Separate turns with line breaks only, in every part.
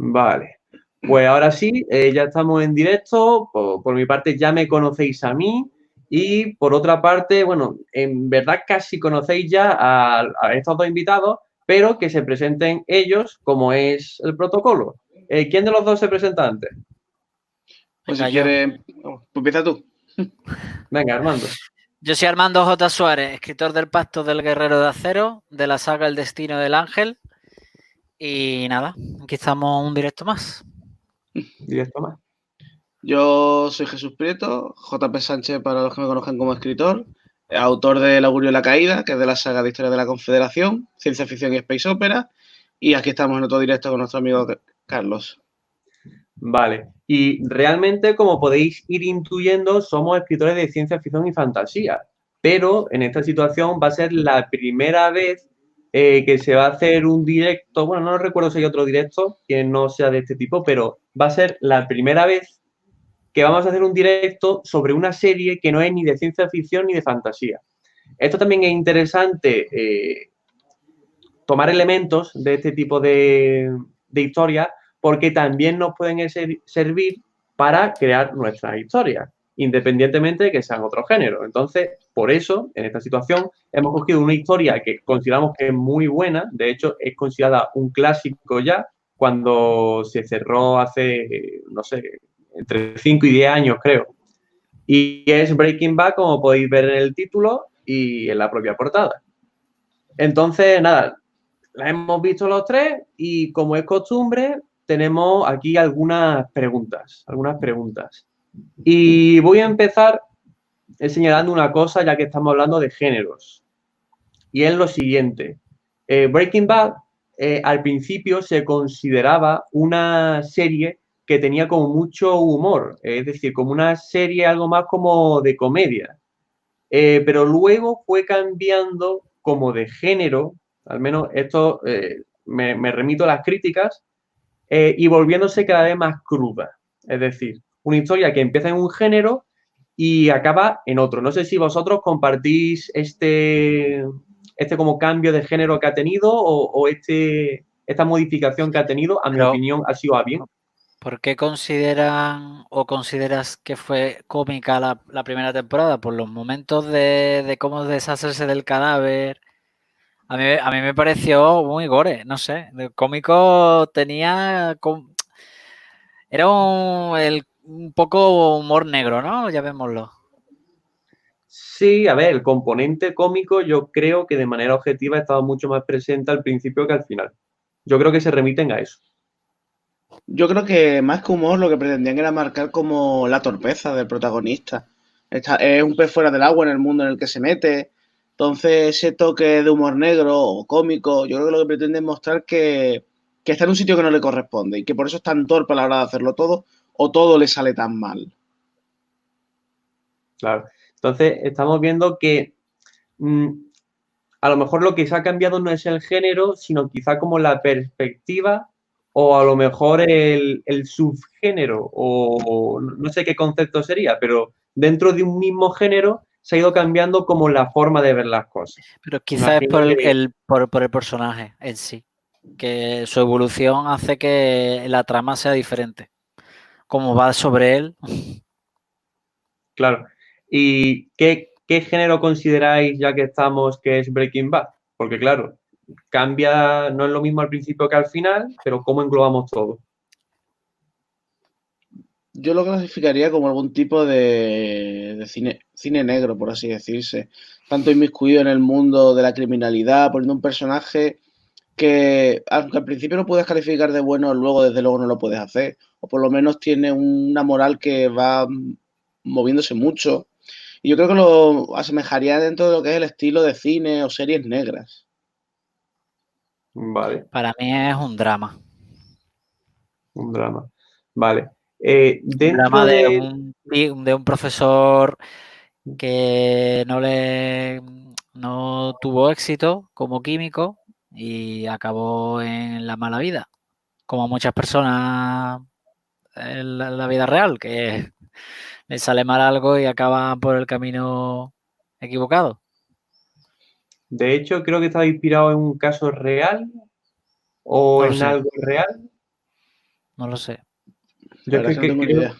Vale. Pues ahora sí, eh, ya estamos en directo. Por, mi parte, ya me conocéis a mí. Y por otra parte, bueno, en verdad casi conocéis ya a, estos dos invitados, pero que se presenten ellos como es el protocolo. Eh, ¿Quién de los dos se presenta antes?
Pues si quieres, pues empieza tú.
Venga, Armando.
Yo soy Armando J. Suárez, escritor del Pacto del Guerrero de Acero, de la saga El Destino del Ángel. Y nada, aquí estamos un directo más.
Directo más.
Yo soy Jesús Prieto, JP Sánchez para los que me conocen como escritor, autor de El augurio de la caída, que es de la saga de historia de la Confederación, ciencia ficción y space opera. Y aquí estamos en otro directo con nuestro amigo Carlos.
Vale. Y realmente, como podéis ir intuyendo, somos escritores de ciencia ficción y fantasía. Pero en esta situación va a ser la primera vez eh, que se va a hacer un directo. Bueno, no recuerdo si hay otro directo que no sea de este tipo, pero va a ser la primera vez que vamos a hacer un directo sobre una serie que no es ni de ciencia ficción ni de fantasía. Esto también es interesante eh, tomar elementos de este tipo de, de historias porque también nos pueden servir para crear nuestras historias, independientemente de que sean otro género. Entonces, por eso, en esta situación, hemos cogido una historia que consideramos que es muy buena, de hecho, es considerada un clásico ya, cuando se cerró hace, no sé, entre 5 y 10 años, creo. Y es Breaking Bad, como podéis ver en el título y en la propia portada. Entonces, nada, la hemos visto los tres y como es costumbre, tenemos aquí algunas preguntas, algunas preguntas. Y voy a empezar señalando una cosa, ya que estamos hablando de géneros. Y es lo siguiente. Eh, Breaking Bad eh, al principio se consideraba una serie que tenía como mucho humor, es decir, como una serie algo más como de comedia. Eh, pero luego fue cambiando como de género, al menos esto me, remito a las críticas, eh, y volviéndose cada vez más cruda. Es decir, una historia que empieza en un género y acaba en otro. No sé si vosotros compartís este, este como cambio de género que ha tenido o, este, esta modificación que ha tenido, a mi opinión, ha sido a bien.
¿Por qué consideran o consideras que fue cómica la, primera temporada? Por los momentos de, de, cómo deshacerse del cadáver, a mí, a mí me pareció muy gore, no sé. El cómico tenía. Era un, un poco humor negro, ¿no? Ya vémoslo.
Sí, a ver, el componente cómico yo creo que de manera objetiva estaba mucho más presente al principio que al final. Yo creo que se remiten a eso.
Yo creo que más que humor lo que pretendían era marcar como la torpeza del protagonista. es un pez fuera del agua en el mundo en el que se mete, entonces, ese toque de humor negro o cómico, yo creo que lo que pretende es mostrar que, está en un sitio que no le corresponde y que por eso es tan torpe a la hora de hacerlo todo o todo le sale tan mal.
Claro. Entonces, estamos viendo que mm, a lo mejor lo que se ha cambiado no es el género, sino quizá como la perspectiva o a lo mejor el, el subgénero o no sé qué concepto sería, pero dentro de un mismo género se ha ido cambiando como la forma de ver las cosas.
Pero quizás es por el, por, el personaje en sí, que su evolución hace que la trama sea diferente. Como va sobre él.
Claro. ¿Y qué, qué género consideráis, ya que estamos, que es Breaking Bad? Porque claro, cambia, no es lo mismo al principio que al final, pero ¿cómo englobamos todo?
yo lo clasificaría como algún tipo de, cine, cine negro, por así decirse. Tanto inmiscuido en el mundo de la criminalidad, poniendo un personaje que, aunque al principio no puedes calificar de bueno, luego desde luego no lo puedes hacer. O por lo menos tiene una moral que va moviéndose mucho. Y yo creo que lo asemejaría dentro de lo que es el estilo de cine o series negras.
Vale.
Para mí es un drama.
Un drama. Vale. Eh,
drama de, un, profesor que no le no tuvo éxito como químico y acabó en la mala vida, como muchas personas en la, vida real, que le sale mal algo y acaban por el camino equivocado.
De hecho, creo que estaba inspirado en un caso real o en algo real.
No lo sé.
Yo creo, que,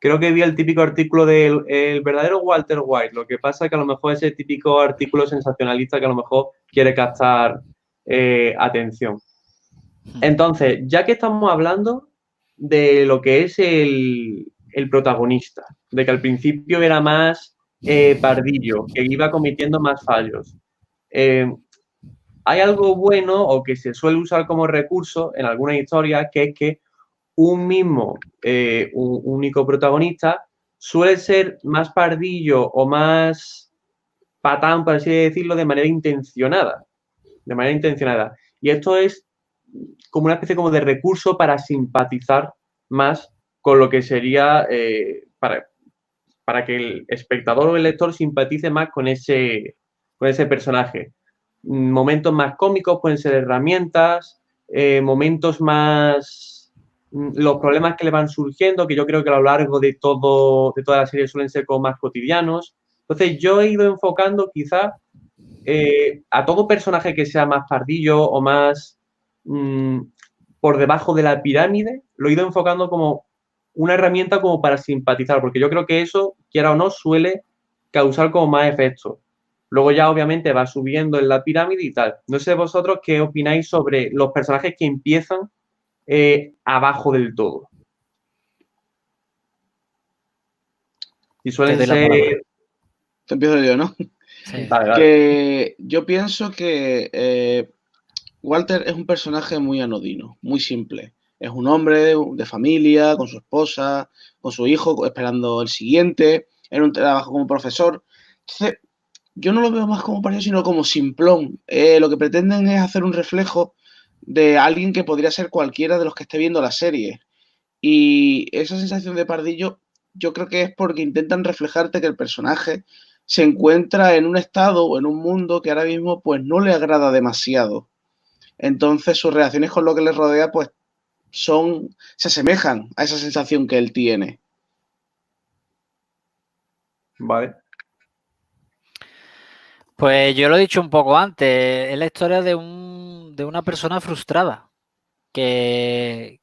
creo, que vi el típico artículo del el verdadero Walter White. Lo que pasa es que a lo mejor ese típico artículo sensacionalista que a lo mejor quiere captar eh, atención. Entonces, ya que estamos hablando de lo que es el, protagonista, de que al principio era más eh, pardillo, que iba cometiendo más fallos. Eh, hay algo bueno o que se suele usar como recurso en algunas historias, que es que un mismo, eh, un único protagonista suele ser más pardillo o más patán, por así decirlo, de manera intencionada. De manera intencionada. Y esto es como una especie como de recurso para simpatizar más con lo que sería eh, para, para que el espectador o el lector simpatice más con ese, con ese personaje. Momentos más cómicos pueden ser herramientas, eh, momentos más mm, los problemas que le van surgiendo, que yo creo que a lo largo de, todo, de toda la serie suelen ser como más cotidianos. Entonces yo he ido enfocando quizá eh, a todo personaje que sea más pardillo o más mm, por debajo de la pirámide, lo he ido enfocando como una herramienta como para simpatizar, porque yo creo que eso, quiera o no, suele causar como más efecto. Luego ya obviamente va subiendo en la pirámide y tal. No sé vosotros qué opináis sobre los personajes que empiezan eh, abajo del todo.
Y suelen ser... Te empiezo yo, ¿no? Que yo pienso que eh, Walter es un personaje muy anodino, muy simple. Es un hombre de familia, con su esposa, con su hijo, esperando el siguiente, en un trabajo como profesor. Entonces, yo no lo veo más como pardillo, sino como simplón. Eh, lo que pretenden es hacer un reflejo de alguien que podría ser cualquiera de los que esté viendo la serie. Y esa sensación de pardillo, yo creo que es porque intentan reflejarte que el personaje se encuentra en un estado o en un mundo que ahora mismo pues no le agrada demasiado. Entonces sus reacciones con lo que le rodea pues son, se asemejan a esa sensación que él tiene.
Vale.
Pues yo lo he dicho un poco antes, es la historia de, un, de una persona frustrada que,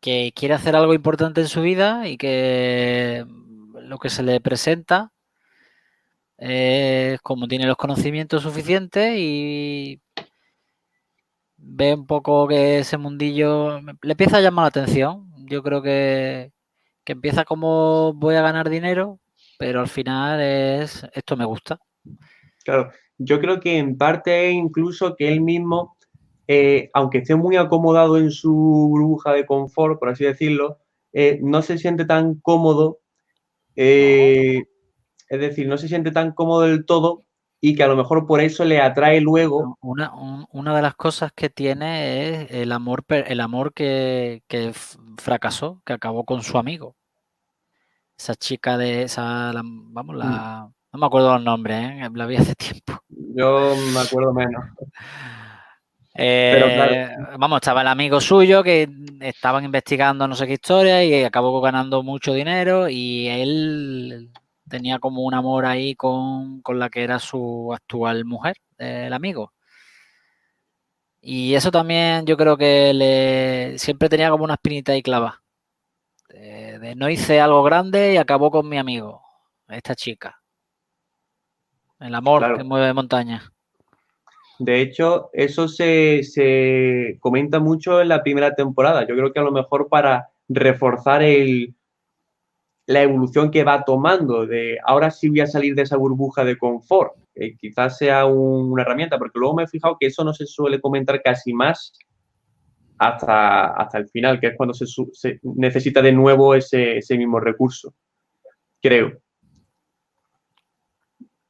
que quiere hacer algo importante en su vida y que lo que se le presenta como tiene los conocimientos suficientes y ve un poco que ese mundillo le empieza a llamar la atención. Yo creo que, que empieza como voy a ganar dinero, pero al final es esto me gusta.
Claro, yo creo que en parte incluso que él mismo, eh, aunque esté muy acomodado en su burbuja de confort, por así decirlo, eh, no se siente tan cómodo, eh, es decir, no se siente tan cómodo del todo y que a lo mejor por eso le atrae luego.
Una, una de las cosas que tiene es el amor, el amor que, fracasó, que acabó con su amigo. Esa chica de esa, vamos, la, mm. no me acuerdo los nombres, ¿eh? la vi hace tiempo.
Yo me acuerdo menos.
Eh, vamos, estaba el amigo suyo que estaban investigando no sé qué historia y acabó ganando mucho dinero y él tenía como un amor ahí con, la que era su actual mujer, el amigo. Y eso también yo creo que le siempre tenía como una espinita ahí clava. De, no hice algo grande y acabó con mi amigo, esta chica. El amor que mueve montaña.
De hecho, eso se, se comenta mucho en la primera temporada. Yo creo que a lo mejor para reforzar el, la evolución que va tomando de ahora sí voy a salir de esa burbuja de confort. quizás sea una herramienta, porque luego me he fijado que eso no se suele comentar casi más hasta, hasta el final, que es cuando se, necesita de nuevo ese, mismo recurso. Creo.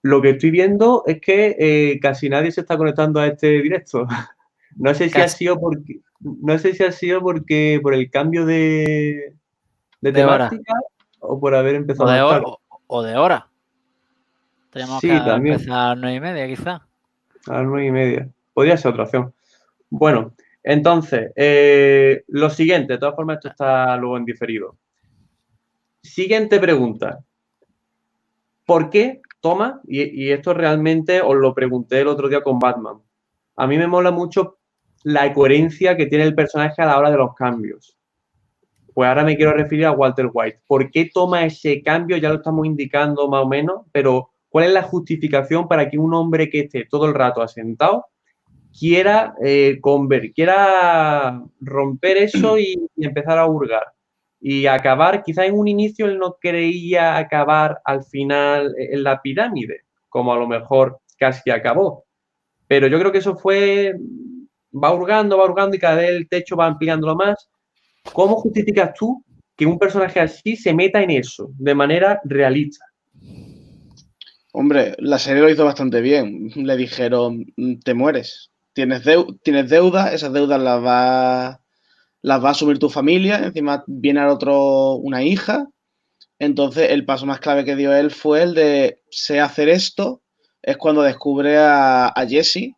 Lo que estoy viendo es que eh, casi nadie se está conectando a este directo. No sé si ha sido porque no sé si ha sido porque por el cambio de, de, temática o por haber empezado
o de, hora, o, de hora. Tenemos que empezar a las nueve y media, quizá.
A las nueve y media. Podría ser otra opción. Bueno, entonces, eh, lo siguiente, de todas formas, esto está luego en diferido. Siguiente pregunta. ¿Por qué toma? Y, y, esto realmente os lo pregunté el otro día con Batman. A mí me mola mucho la coherencia que tiene el personaje a la hora de los cambios. Pues ahora me quiero referir a Walter White. ¿Por qué toma ese cambio? Ya lo estamos indicando más o menos, pero ¿cuál es la justificación para que un hombre que esté todo el rato asentado quiera, eh, quiera romper eso y, empezar a hurgar? Y acabar, quizá en un inicio él no creía acabar al final en la pirámide, como a lo mejor casi acabó. Pero yo creo que eso fue, va hurgando, va hurgando y cada vez el techo va ampliándolo más. ¿Cómo justificas tú que un personaje así se meta en eso de manera realista?
Hombre, la serie lo hizo bastante bien. Le dijeron, te mueres. Tienes, tienes deuda, esas deudas las va, a asumir tu familia. Encima viene al otro una hija. Entonces, el paso más clave que dio él fue el de sé hacer esto, es cuando descubre a, Jesse,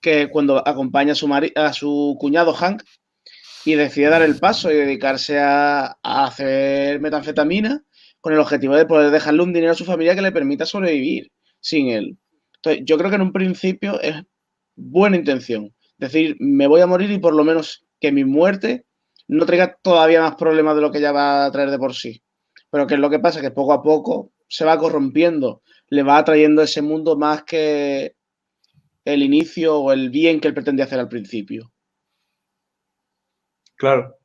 que cuando acompaña a su cuñado Hank y decide dar el paso y dedicarse a, hacer metanfetamina con el objetivo de poder dejarle un dinero a su familia que le permita sobrevivir sin él. Entonces, yo creo que en un principio es buena intención. Decir, me voy a morir y por lo menos que mi muerte no traiga todavía más problemas de lo que ya va a traer de por sí. Pero que es lo que pasa, que poco a poco se va corrompiendo le va atrayendo ese mundo más que el inicio o el bien que él pretendía hacer al principio.
Claro.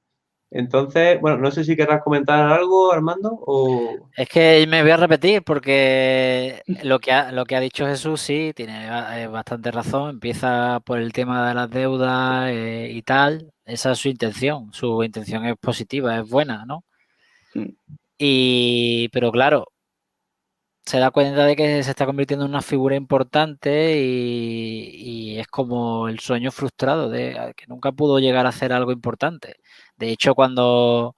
Entonces, bueno, no sé si querrás comentar algo, Armando, o...
Es que me voy a repetir porque lo que ha, lo que ha dicho Jesús sí, tiene eh, bastante razón. Empieza por el tema de las deudas eh, y tal. Esa es su intención. Su intención es positiva, es buena, ¿no? Y, pero claro, se da cuenta de que se está convirtiendo en una figura importante y, es como el sueño frustrado de que nunca pudo llegar a hacer algo importante. De hecho, cuando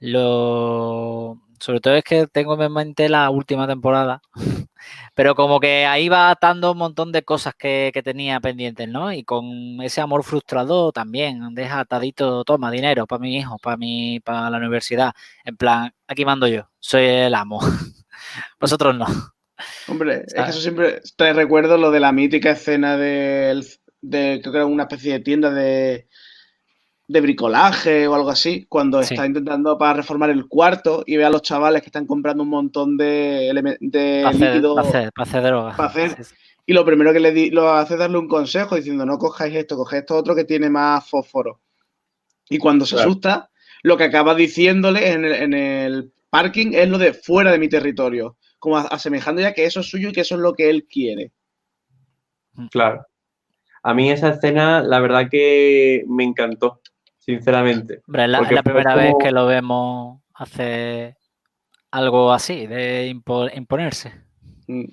lo... Sobre todo es que tengo en mente la última temporada, pero como que ahí va atando un montón de cosas que, que tenía pendientes, ¿no? Y con ese amor frustrado también, deja atadito, toma dinero para mi hijo, para mi, para la universidad. En plan, aquí mando yo, soy el amo. Vosotros no.
Hombre, es que eso siempre te recuerdo lo de la mítica escena de, creo que era una especie de tienda de, de bricolaje o algo así, cuando está intentando para reformar el cuarto y ve a los chavales que están comprando un montón de, de
líquido para hacer, para hacer droga.
Y lo primero que le lo hace es darle un consejo diciendo no cojáis esto, coged esto otro que tiene más fósforo. Y cuando se asusta, lo que acaba diciéndole en el, en el Parking es lo de fuera de mi territorio, como asemejando ya que eso es suyo y que eso es lo que él quiere.
Claro. A mí esa escena, la verdad que me encantó, sinceramente.
es la, primera vez que lo vemos hacer algo así, de imponerse.
Mm.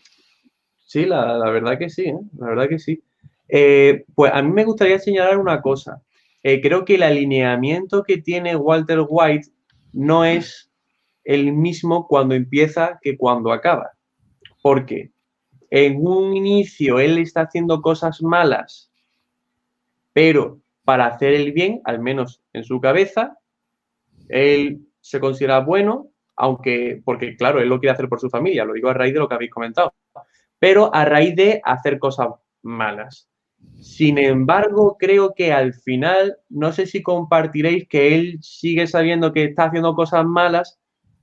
Sí, la, verdad que sí, ¿eh? la verdad que sí. Eh, pues a mí me gustaría señalar una cosa. Eh, creo que el alineamiento que tiene Walter White no es el mismo cuando empieza que cuando acaba. Porque en un inicio él está haciendo cosas malas, pero para hacer el bien, al menos en su cabeza, él se considera bueno, aunque, porque claro, él lo quiere hacer por su familia, lo digo a raíz de lo que habéis comentado, pero a raíz de hacer cosas malas. Sin embargo, creo que al final, no sé si compartiréis que él sigue sabiendo que está haciendo cosas malas,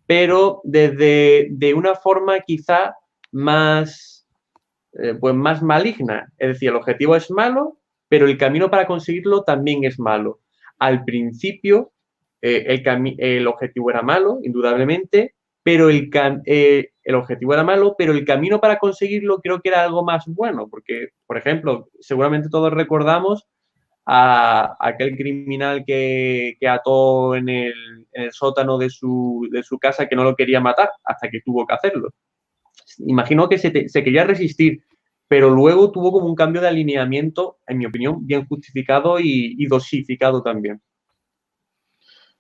pero desde de una forma quizá más, eh, pues más maligna. Es decir, el objetivo es malo, pero el camino para conseguirlo también es malo. Al principio, eh, el, el, objetivo era malo, indudablemente, pero el, eh, el objetivo era malo, pero el camino para conseguirlo creo que era algo más bueno, porque, por ejemplo, seguramente todos recordamos a, aquel criminal que, ató en el, sótano de su, casa que no lo quería matar hasta que tuvo que hacerlo. Imagino que se, quería resistir, pero luego tuvo como un cambio de alineamiento, en mi opinión, bien justificado y, dosificado también.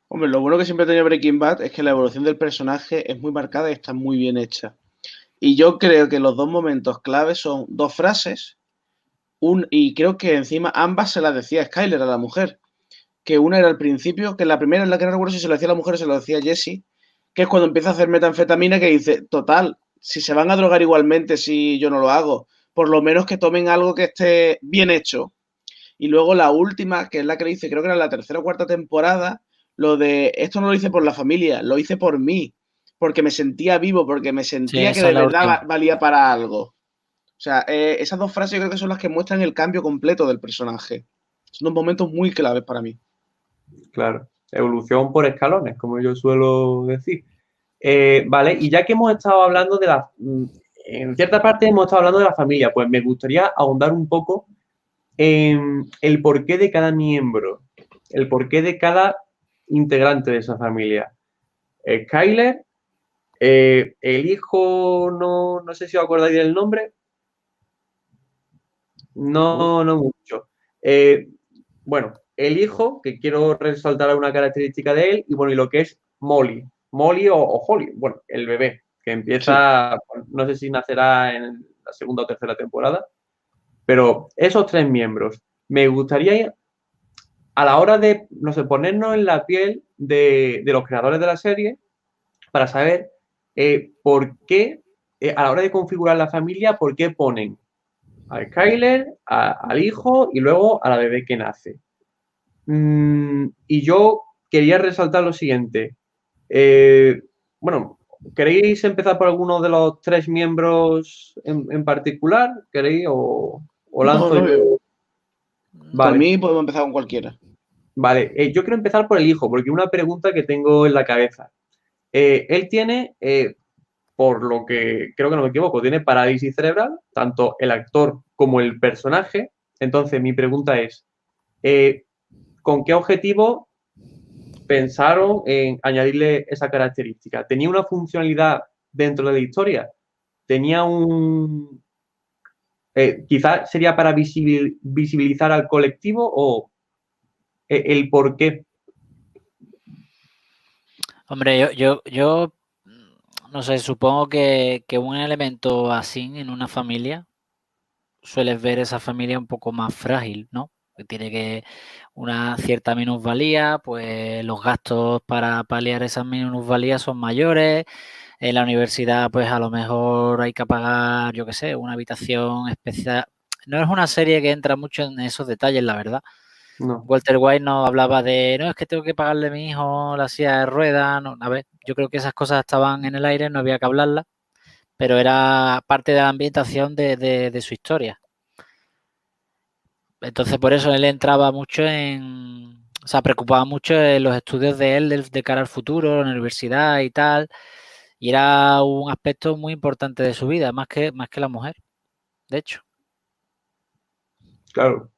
Hombre, lo bueno que siempre ha tenido Breaking Bad es que la evolución del personaje es muy marcada y está muy bien hecha. Y yo creo que los dos momentos claves son dos frases y creo que encima ambas se las decía Skyler a la mujer. Que una era al principio, que la primera es la que no recuerdo si se lo decía a la mujer o se lo decía a Jesse, que es cuando empieza a hacer metanfetamina que dice, total, si se van a drogar igualmente si yo no lo hago, por lo menos que tomen algo que esté bien hecho. Y luego la última, que es la que dice, creo que era la tercera o cuarta temporada, Lo de esto no lo hice por la familia, lo hice por mí, porque me sentía vivo, porque me sentía que de verdad valía para algo. O sea, eh, esas dos frases yo creo que son las que muestran el cambio completo del personaje. Son dos momentos muy claves para mí.
Claro, evolución por escalones, como yo suelo decir. Eh, vale, y ya que hemos estado hablando de la. Mm, en cierta parte hemos estado hablando de la familia, pues me gustaría ahondar un poco en el porqué de cada miembro, el porqué de cada integrante de esa familia. Skyler, eh, el hijo, no, no sé si os acordáis del nombre. No, no mucho. Eh, bueno, el hijo, que quiero resaltar una característica de él, y bueno, y lo que es Molly. Molly o, Holly, bueno, el bebé, que empieza, no sé si nacerá en la segunda o tercera temporada, pero esos tres miembros, me gustaría, a la hora de, no sé, ponernos en la piel de, los creadores de la serie, para saber eh, por qué, eh, a la hora de configurar la familia, por qué ponen a Skyler, al hijo y luego a la bebé que nace. Mm, y yo quería resaltar lo siguiente. Eh, bueno, ¿queréis empezar por alguno de los tres miembros en, particular? ¿Queréis o, lanzo yo?
Para mí podemos empezar con cualquiera.
Vale, eh, yo quiero empezar por el hijo, porque una pregunta que tengo en la cabeza. Eh, él tiene, por lo que creo que no me equivoco, tiene parálisis cerebral, tanto el actor como el personaje. Entonces, mi pregunta es, ¿con qué objetivo pensaron en añadirle esa característica? ¿Tenía una funcionalidad dentro de la historia? ¿Tenía un... Eh, quizás sería para visibilizar al colectivo o eh, el por qué?
Hombre, yo, yo no sé, supongo que, que, un elemento así en una familia, sueles ver esa familia un poco más frágil, ¿no? tiene que una cierta minusvalía, pues los gastos para paliar esas minusvalías son mayores. En la universidad, pues a lo mejor hay que pagar, yo qué sé, una habitación especial. No es una serie que entra mucho en esos detalles, la verdad. Walter White no hablaba de, no, es que tengo que pagarle a mi hijo la silla de ruedas. No, a ver, yo creo que esas cosas estaban en el aire, no había que hablarlas, pero era parte de la ambientación de su historia. Entonces, por eso él entraba mucho en. O sea, preocupaba mucho en los estudios de él de, cara al futuro, en la universidad y tal. Y era un aspecto muy importante de su vida, más que, más que la mujer, de hecho.
Claro.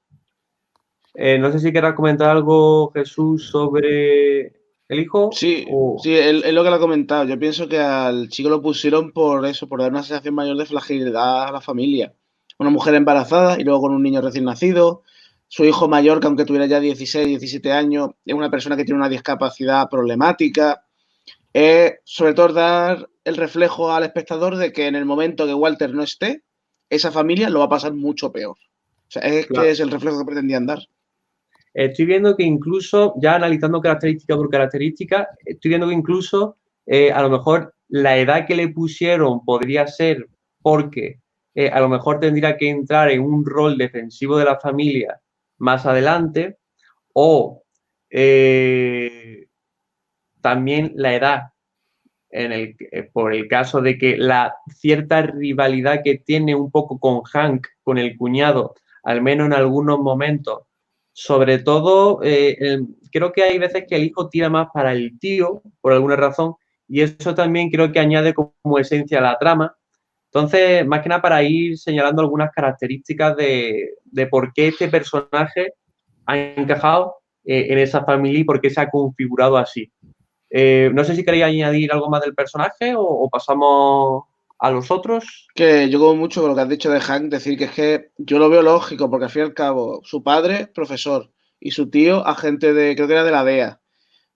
Eh, no sé si quieras comentar algo, Jesús, sobre el hijo.
Sí, sí, es lo que le ha comentado. Yo pienso que al chico lo pusieron por eso, por dar una sensación mayor de fragilidad a la familia una mujer embarazada y luego con un niño recién nacido. Su hijo mayor, que aunque tuviera ya 16, 17 años, es una persona que tiene una discapacidad problemática. Es sobre todo dar el reflejo al espectador de que en el momento que Walter no esté, esa familia lo va a pasar mucho peor. O sea, es que es el reflejo que pretendían dar.
Estoy viendo que incluso, ya analizando característica por característica, estoy viendo que incluso eh, a lo mejor la edad que le pusieron podría ser porque eh, a lo mejor tendría que entrar en un rol defensivo de la familia más adelante o eh, también la edad, por el caso de que la cierta rivalidad que tiene un poco con Hank, con el cuñado, al menos en algunos momentos, sobre todo, creo que hay veces que el hijo tira más para el tío, por alguna razón, y eso también creo que añade como esencia a la trama, entonces, más que nada para ir señalando algunas características de, por qué este personaje ha encajado eh, en esa familia y por qué se ha configurado así. Eh, no sé si queréis añadir algo más del personaje o, pasamos a los otros.
Que yo como mucho con lo que has dicho de Hank, decir que es que yo lo veo lógico, porque al fin y al cabo, su padre, profesor, y su tío, agente de, creo que era de la DEA.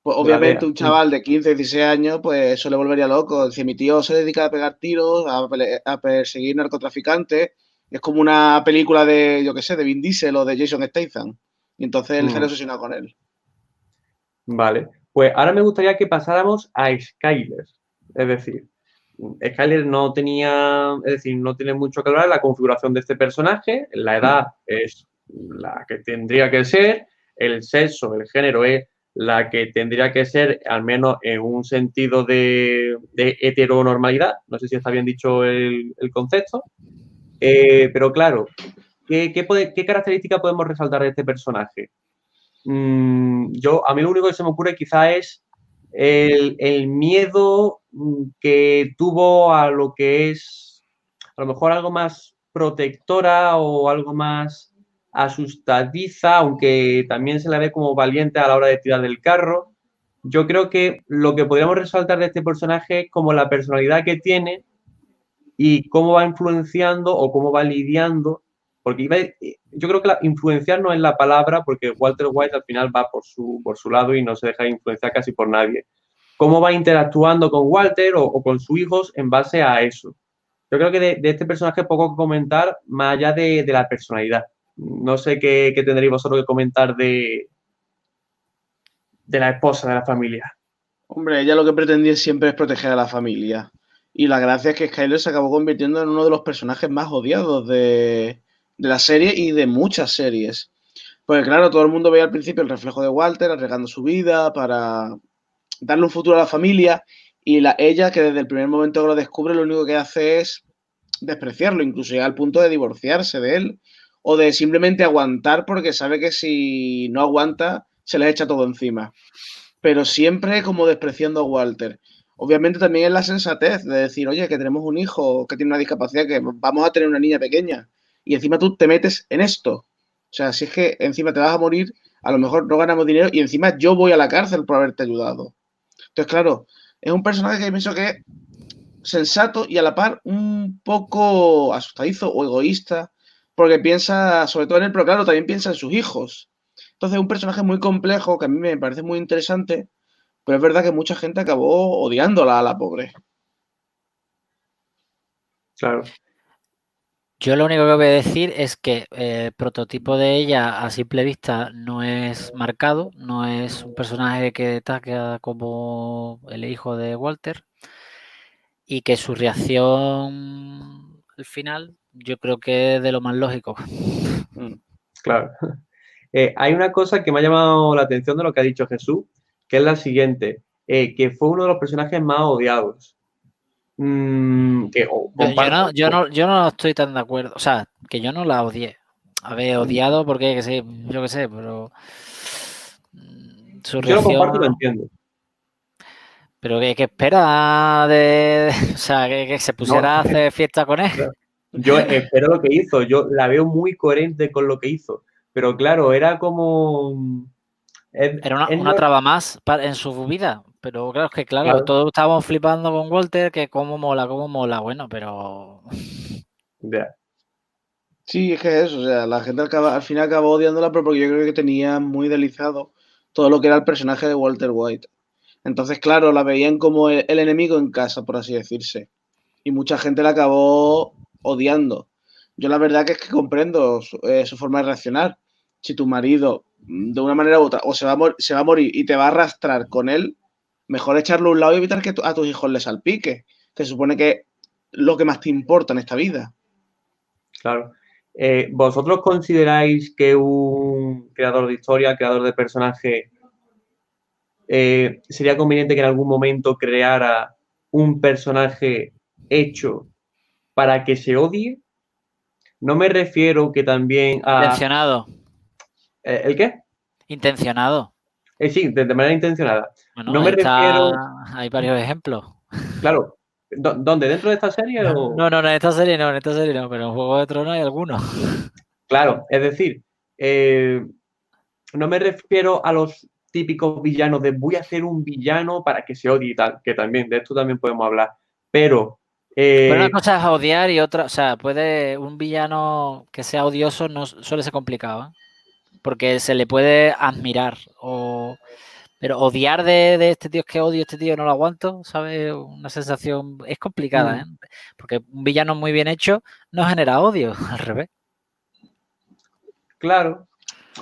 Pues obviamente un chaval de 15, 16 años, pues eso le volvería loco. Dice, mi tío se dedica a pegar tiros, a, perseguir narcotraficantes. Es como una película de, yo qué sé, de Vin Diesel o de Jason Statham. Y entonces él se mm. obsesionado con él.
Vale. Pues ahora me gustaría que pasáramos a Skyler. Es decir, Skyler no tenía, es decir, no tiene mucho que hablar la configuración de este personaje. La edad es la que tendría que ser. El sexo, el género es la que tendría que ser, al menos en un sentido de, heteronormalidad, no sé si está bien dicho el, concepto, eh, pero claro, ¿qué, qué, característica podemos resaltar de este personaje? Mm, yo, a mí lo único que se me ocurre quizá es el, miedo que tuvo a lo que es a lo mejor algo más protectora o algo más asustadiza, aunque también se la ve como valiente a la hora de tirar del carro. Yo creo que lo que podríamos resaltar de este personaje es como la personalidad que tiene y cómo va influenciando o cómo va lidiando, porque yo creo que influenciar no es la palabra, porque Walter White al final va por su, por su lado y no se deja influenciar casi por nadie. Cómo va interactuando con Walter o, con sus hijos en base a eso. Yo creo que de, este personaje poco que comentar más allá de la personalidad. No sé qué, tendréis vosotros que comentar de, de la esposa de la familia.
Hombre, ella lo que pretendía siempre es proteger a la familia. Y la gracia es que Skyler se acabó convirtiendo en uno de los personajes más odiados de, la serie y de muchas series. Porque claro, todo el mundo veía al principio el reflejo de Walter arriesgando su vida para darle un futuro a la familia. Y la, ella, que desde el primer momento que lo descubre, lo único que hace es despreciarlo, incluso llega al punto de divorciarse de él o de simplemente aguantar porque sabe que si no aguanta se le echa todo encima. Pero siempre como despreciando a Walter. Obviamente también es la sensatez de decir, oye, que tenemos un hijo que tiene una discapacidad, que vamos a tener una niña pequeña. Y encima tú te metes en esto. O sea, si es que encima te vas a morir, a lo mejor no ganamos dinero y encima yo voy a la cárcel por haberte ayudado. Entonces, claro, es un personaje que pienso que es sensato y a la par un poco asustadizo o egoísta porque piensa sobre todo en él, pero claro, también piensa en sus hijos. Entonces, un personaje muy complejo que a mí me parece muy interesante, pero es verdad que mucha gente acabó odiándola a la pobre.
Claro.
Yo lo único que voy a decir es que eh, el prototipo de ella a simple vista no es marcado, no es un personaje que destaca como el hijo de Walter y que su reacción al final yo creo que es de lo más lógico.
Mm, claro. Eh, hay una cosa que me ha llamado la atención de lo que ha dicho Jesús, que es la siguiente, eh, que fue uno de los personajes más odiados.
Mm, yo, no, yo, no, estoy tan de acuerdo. O sea, que yo no la odié. A ver, odiado porque, que sé, yo qué sé, pero...
Mm, su yo lo comparto y lo entiendo.
Pero que, espera de... O sea, que, se pusiera a hacer fiesta con él.
Yo espero lo que hizo, yo la veo muy coherente con lo que hizo, pero claro, era como...
era una, traba más en su vida, pero claro, es que claro, todos estábamos flipando con Walter, que cómo mola, cómo mola, bueno, pero...
Sí, es que es eso, o sea, la gente al final acabó odiándola, pero porque yo creo que tenía muy delizado todo lo que era el personaje de Walter White. Entonces, claro, la veían como el enemigo en casa, por así decirse. Y mucha gente la acabó odiando. Yo la verdad que es que comprendo eh, su, forma de reaccionar. Si tu marido, mm, de una manera u otra, o se va, a se va a morir y te va a arrastrar con él, mejor echarlo a un lado y evitar que a tus hijos les salpique, que se supone que es lo que más te importa en esta vida.
Claro. Eh, ¿Vosotros consideráis que un creador de historia, creador de personaje, eh, sería conveniente que en algún momento creara un personaje hecho para que se odie, no me refiero que también
a... Intencionado.
Eh, ¿El qué?
Intencionado.
Eh, sí, de, manera intencionada. no me refiero...
Hay varios ejemplos.
Claro. ¿Dónde? ¿Dentro de esta serie?
No, no, en esta serie no, en esta serie no, pero en Juego de Tronos hay algunos.
Claro, es decir, eh, no me refiero a los típicos villanos de voy a hacer un villano para que se odie y tal, que también, de esto también podemos hablar, pero
pero una eh, cosa es odiar y otra, o sea, puede un villano que sea odioso no suele ser complicado, ¿eh? Porque se le puede admirar o pero odiar de, este tío es que odio, este tío no lo aguanto, ¿sabes? Una sensación es complicada, mm. ¿eh? Porque un villano muy bien hecho no genera odio, al revés.
Claro,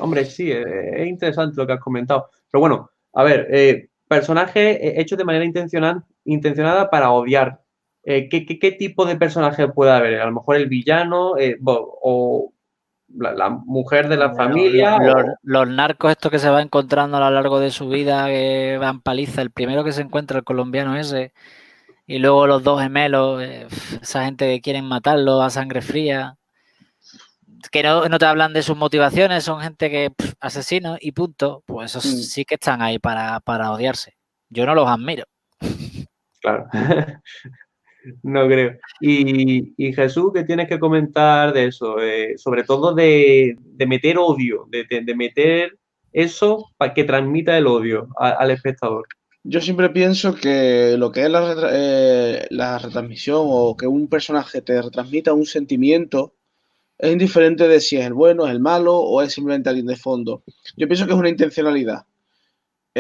hombre, sí, es interesante lo que has comentado. Pero bueno, a ver, personaje hecho de manera intencional, intencionada para odiar eh, ¿qué, tipo de personaje puede haber? A lo mejor el villano eh, o la, mujer de la familia.
Los, narcos estos que se va encontrando a lo largo de su vida, que van paliza, el primero que se encuentra, el colombiano ese, y luego los dos gemelos, eh, esa gente que quieren matarlo a sangre fría, que no, te hablan de sus motivaciones, son gente que asesinos y punto, pues esos mm. sí que están ahí para, para odiarse. Yo no los admiro.
Claro. No creo. Y, Jesús, ¿qué tienes que comentar de eso? Eh, sobre todo de, meter odio, de, meter eso para que transmita el odio al espectador.
Yo siempre pienso que lo que es la, eh, la, retransmisión o que un personaje te retransmita un sentimiento es indiferente de si es el bueno, es el malo o es simplemente alguien de fondo. Yo pienso que es una intencionalidad.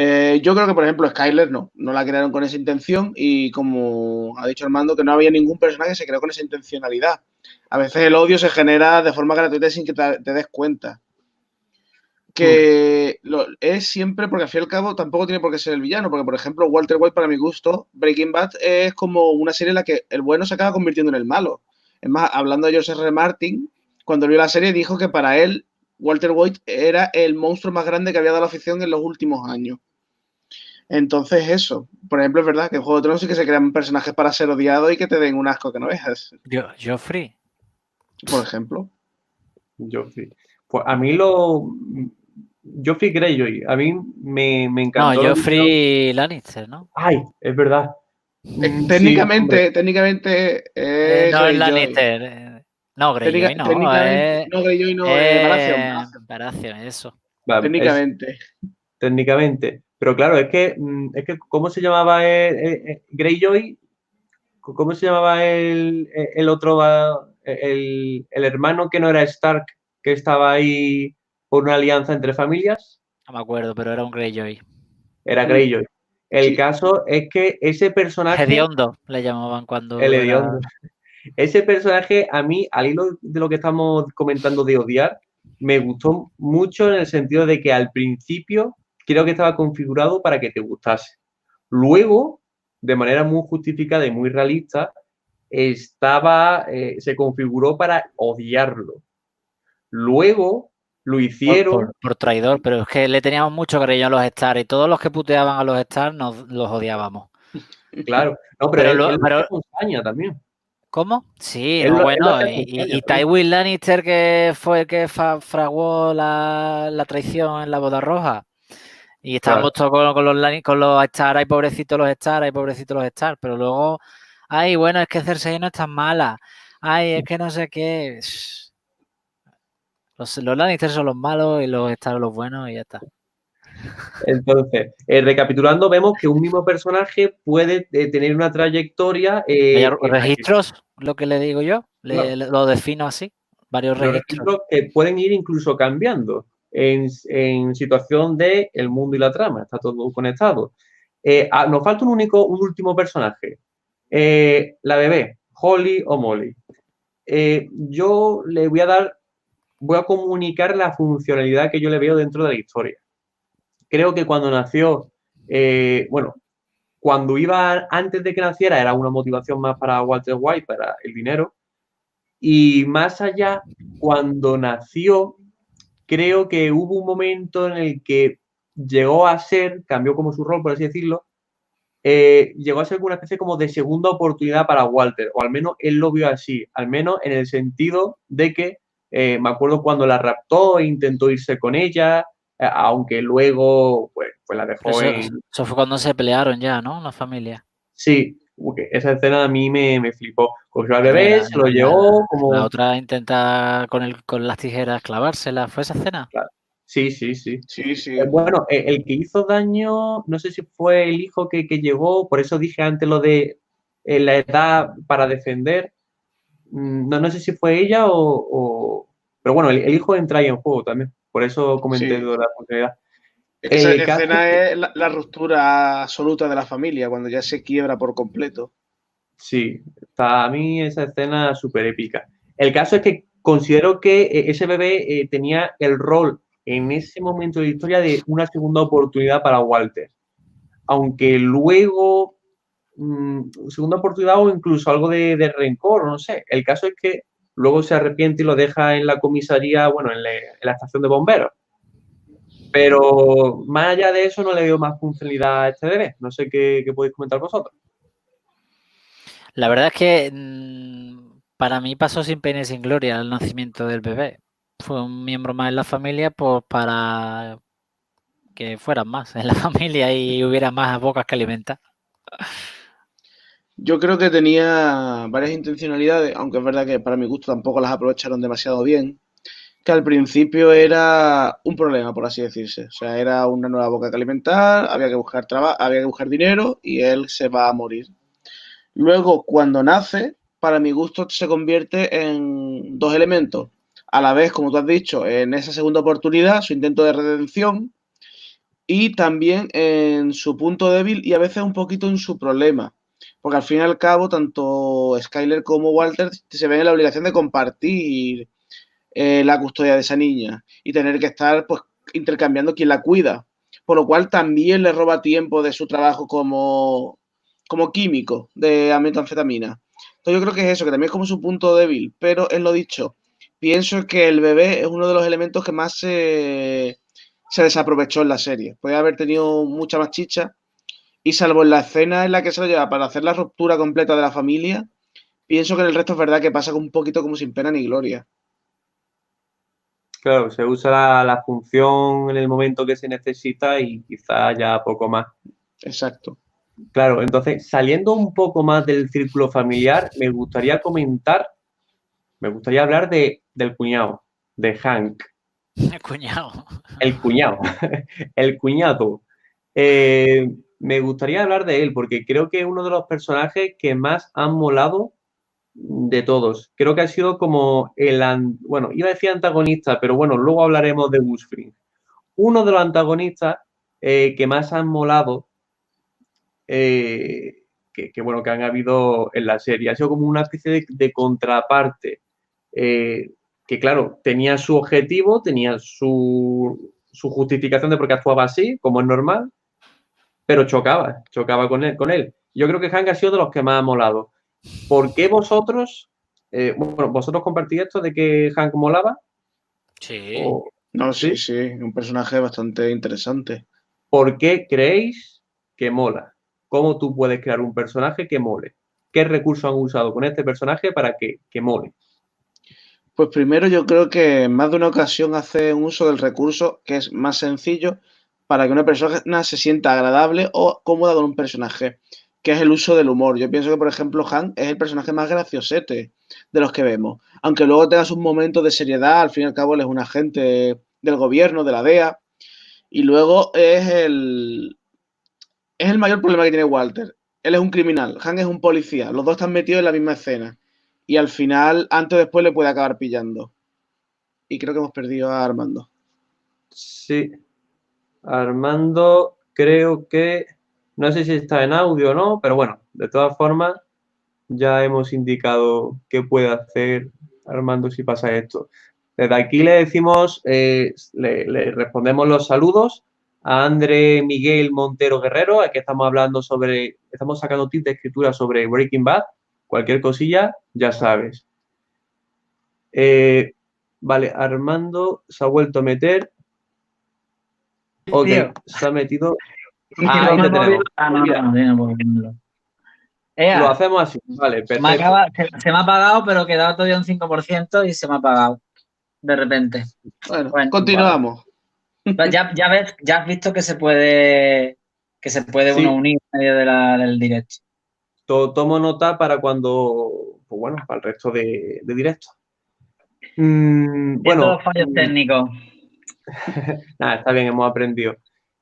Eh, yo creo que, por ejemplo, Skyler no, no la crearon con esa intención y como ha dicho Armando, que no había ningún personaje que se creó con esa intencionalidad. A veces el odio se genera de forma gratuita sin que te, des cuenta. Que mm. es siempre, porque al fin y al cabo tampoco tiene por qué ser el villano, porque por ejemplo Walter White para mi gusto, Breaking Bad es como una serie en la que el bueno se acaba convirtiendo en el malo. Es más, hablando de George R. Martin, cuando vio la serie dijo que para él Walter White era el monstruo más grande que había dado la afición en los últimos años. Entonces, eso. Por ejemplo, es verdad que en Juego de Tronos sí que se crean personajes para ser odiados y que te den un asco que no veas.
Yo, Joffrey.
Por ejemplo.
Joffrey. Pues a mí lo. Joffrey Greyjoy. A mí me, me encantó.
No, Joffrey Lannister, ¿no?
Ay, es verdad.
Eh, mm, técnicamente, técnicamente.
Eh, no es Lannister. Eh, no, Greyjoy no.
no, Greyjoy no, es
Baratheon. eso.
técnicamente.
técnicamente. Pero claro, es que, mm, es que ¿cómo se llamaba el, Greyjoy? ¿Cómo se llamaba el, otro, el, hermano que no era Stark, que estaba ahí por una alianza entre familias?
No me acuerdo, pero era un Greyjoy.
Era Greyjoy. El caso es que ese personaje.
Hediondo le llamaban cuando.
El Hediondo. Ese personaje, a mí, al hilo de lo que estamos comentando de odiar, me gustó mucho en el sentido de que al principio creo que estaba configurado para que te gustase. Luego, de manera muy justificada y muy realista, estaba, eh, se configuró para odiarlo. Luego lo hicieron.
Por, traidor, pero es que le teníamos mucho cariño a los Stars y todos los que puteaban a los Stars nos los odiábamos.
Claro, no, pero, él, también.
¿Cómo? Sí, bueno, y, Tywin Lannister, que fue el que fraguó la, la, traición en la boda roja, y estábamos todos con, los, con los Stars, ay, pobrecitos los Stars, ay, pobrecitos los Stars, pero luego, ay, bueno, es que Cersei no es tan mala, ay, es que no sé qué. Los, los Lannister son los malos y los Stars los buenos y ya está.
Entonces, eh, recapitulando, vemos que un mismo personaje puede eh, tener una trayectoria.
Eh, registros, lo que le digo yo, lo defino así, varios registros.
que pueden ir incluso cambiando en, situación de el mundo y la trama, está todo conectado. Eh, ah, nos falta un único, un último personaje, eh, la bebé, Holly o Molly. Eh, yo le voy a dar, voy a comunicar la funcionalidad que yo le veo dentro de la historia. Creo que cuando nació, bueno, cuando iba antes de que naciera era una motivación más para Walter White, para el dinero. Y más allá, cuando nació, creo que hubo un momento en el que llegó a ser, cambió como su rol, por así decirlo, eh, llegó a ser una especie como de segunda oportunidad para Walter, o al menos él lo vio así, al menos en el sentido de que eh, me acuerdo cuando la raptó e intentó irse con ella, eh, aunque luego pues, pues la dejó
eso,
en...
Eso fue cuando se pelearon ya, ¿no? La familia.
Sí, esa escena a mí me, me flipó. Cogió al bebé, se lo llevó como...
La otra intenta con, el, con las tijeras clavársela. ¿Fue esa escena?
Sí, sí, sí. sí, sí. Eh, bueno, eh, el que hizo daño, no sé si fue el hijo que, llegó, por eso dije antes lo de eh, la edad para defender. Mm, no, no sé si fue ella o... Pero bueno, el, hijo entra ahí en juego también. Por eso comenté la oportunidad.
Esa escena es la, ruptura absoluta de la familia, cuando ya se quiebra por completo.
Sí, está a mí esa escena súper épica. El caso es que considero que eh, ese bebé eh, tenía el rol en ese momento de la historia de una segunda oportunidad para Walter. Aunque luego, mm, segunda oportunidad o incluso algo de, de, rencor, no sé. El caso es que luego se arrepiente y lo deja en la comisaría, bueno, en, la estación de bomberos. Pero más allá de eso no le veo más funcionalidad a este bebé. No sé qué, podéis comentar vosotros.
La verdad es que mm, para mí pasó sin pena y sin gloria el nacimiento del bebé. Fue un miembro más en la familia pues, para que fueran más en la familia y hubiera más bocas que alimentar.
Yo creo que tenía varias intencionalidades, aunque es verdad que para mi gusto tampoco las aprovecharon demasiado bien, que al principio era un problema, por así decirse. O sea, era una nueva boca que alimentar, había que buscar trabajo, había que buscar dinero y él se va a morir. Luego, cuando nace, para mi gusto se convierte en dos elementos. A la vez, como tú has dicho, en esa segunda oportunidad, su intento de redención, y también en su punto débil y a veces un poquito en su problema. Porque al fin y al cabo, tanto Skyler como Walter se ven en la obligación de compartir eh, la custodia de esa niña y tener que estar pues, intercambiando quien la cuida. Por lo cual también le roba tiempo de su trabajo como, como químico de metanfetamina. Entonces yo creo que es eso, que también es como su punto débil. Pero es lo dicho, pienso que el bebé es uno de los elementos que más se se desaprovechó en la serie. Puede haber tenido mucha más chicha. Y salvo en la escena en la que se lo lleva para hacer la ruptura completa de la familia, pienso que en el resto es verdad que pasa un poquito como sin pena ni gloria.
Claro, se usa la, función en el momento que se necesita y quizá ya poco más.
Exacto.
Claro, entonces, saliendo un poco más del círculo familiar, me gustaría comentar, me gustaría hablar de, del cuñado, de Hank.
El cuñado.
El cuñado. El cuñado. Eh, me gustaría hablar de él porque creo que es uno de los personajes que más han molado de todos. Creo que ha sido como el, bueno, iba a decir antagonista, pero bueno, luego hablaremos de Bushfring. Uno de los antagonistas eh, que más han molado, eh, que, bueno, que han habido en la serie. Ha sido como una especie de, contraparte que claro, tenía su objetivo, tenía su, justificación de por qué actuaba así, como es normal, pero chocaba, chocaba con él, con él. Yo creo que Hank ha sido de los que más ha molado. ¿Por qué vosotros, eh, bueno, vosotros compartís esto de que Hank molaba?
Sí.
no, sí, sí, un personaje bastante interesante.
¿Por qué creéis que mola? ¿Cómo tú puedes crear un personaje que mole? ¿Qué recursos han usado con este personaje para que, que mole?
Pues primero yo creo que en más de una ocasión hace un uso del recurso que es más sencillo para que una persona se sienta agradable o cómoda con un personaje, que es el uso del humor. Yo pienso que, por ejemplo, Han es el personaje más graciosete de los que vemos. Aunque luego tengas un momento de seriedad, al fin y al cabo él es un agente del gobierno, de la DEA, y luego es el, es el mayor problema que tiene Walter. Él es un criminal, Han es un policía, los dos están metidos en la misma escena y al final, antes o después, le puede acabar pillando. Y creo que hemos perdido a Armando.
Sí. Armando, creo que. No sé si está en audio o no, pero bueno, de todas formas, ya hemos indicado qué puede hacer Armando si pasa esto. Desde aquí le decimos, eh, le, le, respondemos los saludos a André Miguel Montero Guerrero, aquí estamos hablando sobre, estamos sacando tips de escritura sobre Breaking Bad Cualquier cosilla, ya sabes. Eh, vale, Armando se ha vuelto a meter. Ok, se ha metido. Ah, ahí te tenemos. Ah, no, no, Lo hacemos así, vale,
perfecto. se, me ha apagado, pero quedaba todavía un 5% y se me ha apagado de repente.
Bueno, continuamos.
Ya, ya, ves, ya has visto que se puede que se puede uno unir en medio de la, del directo
tomo nota para cuando, pues bueno, para el resto de, de directos. Mm, bueno.
fallos mm, técnicos.
Nada, está bien, hemos aprendido.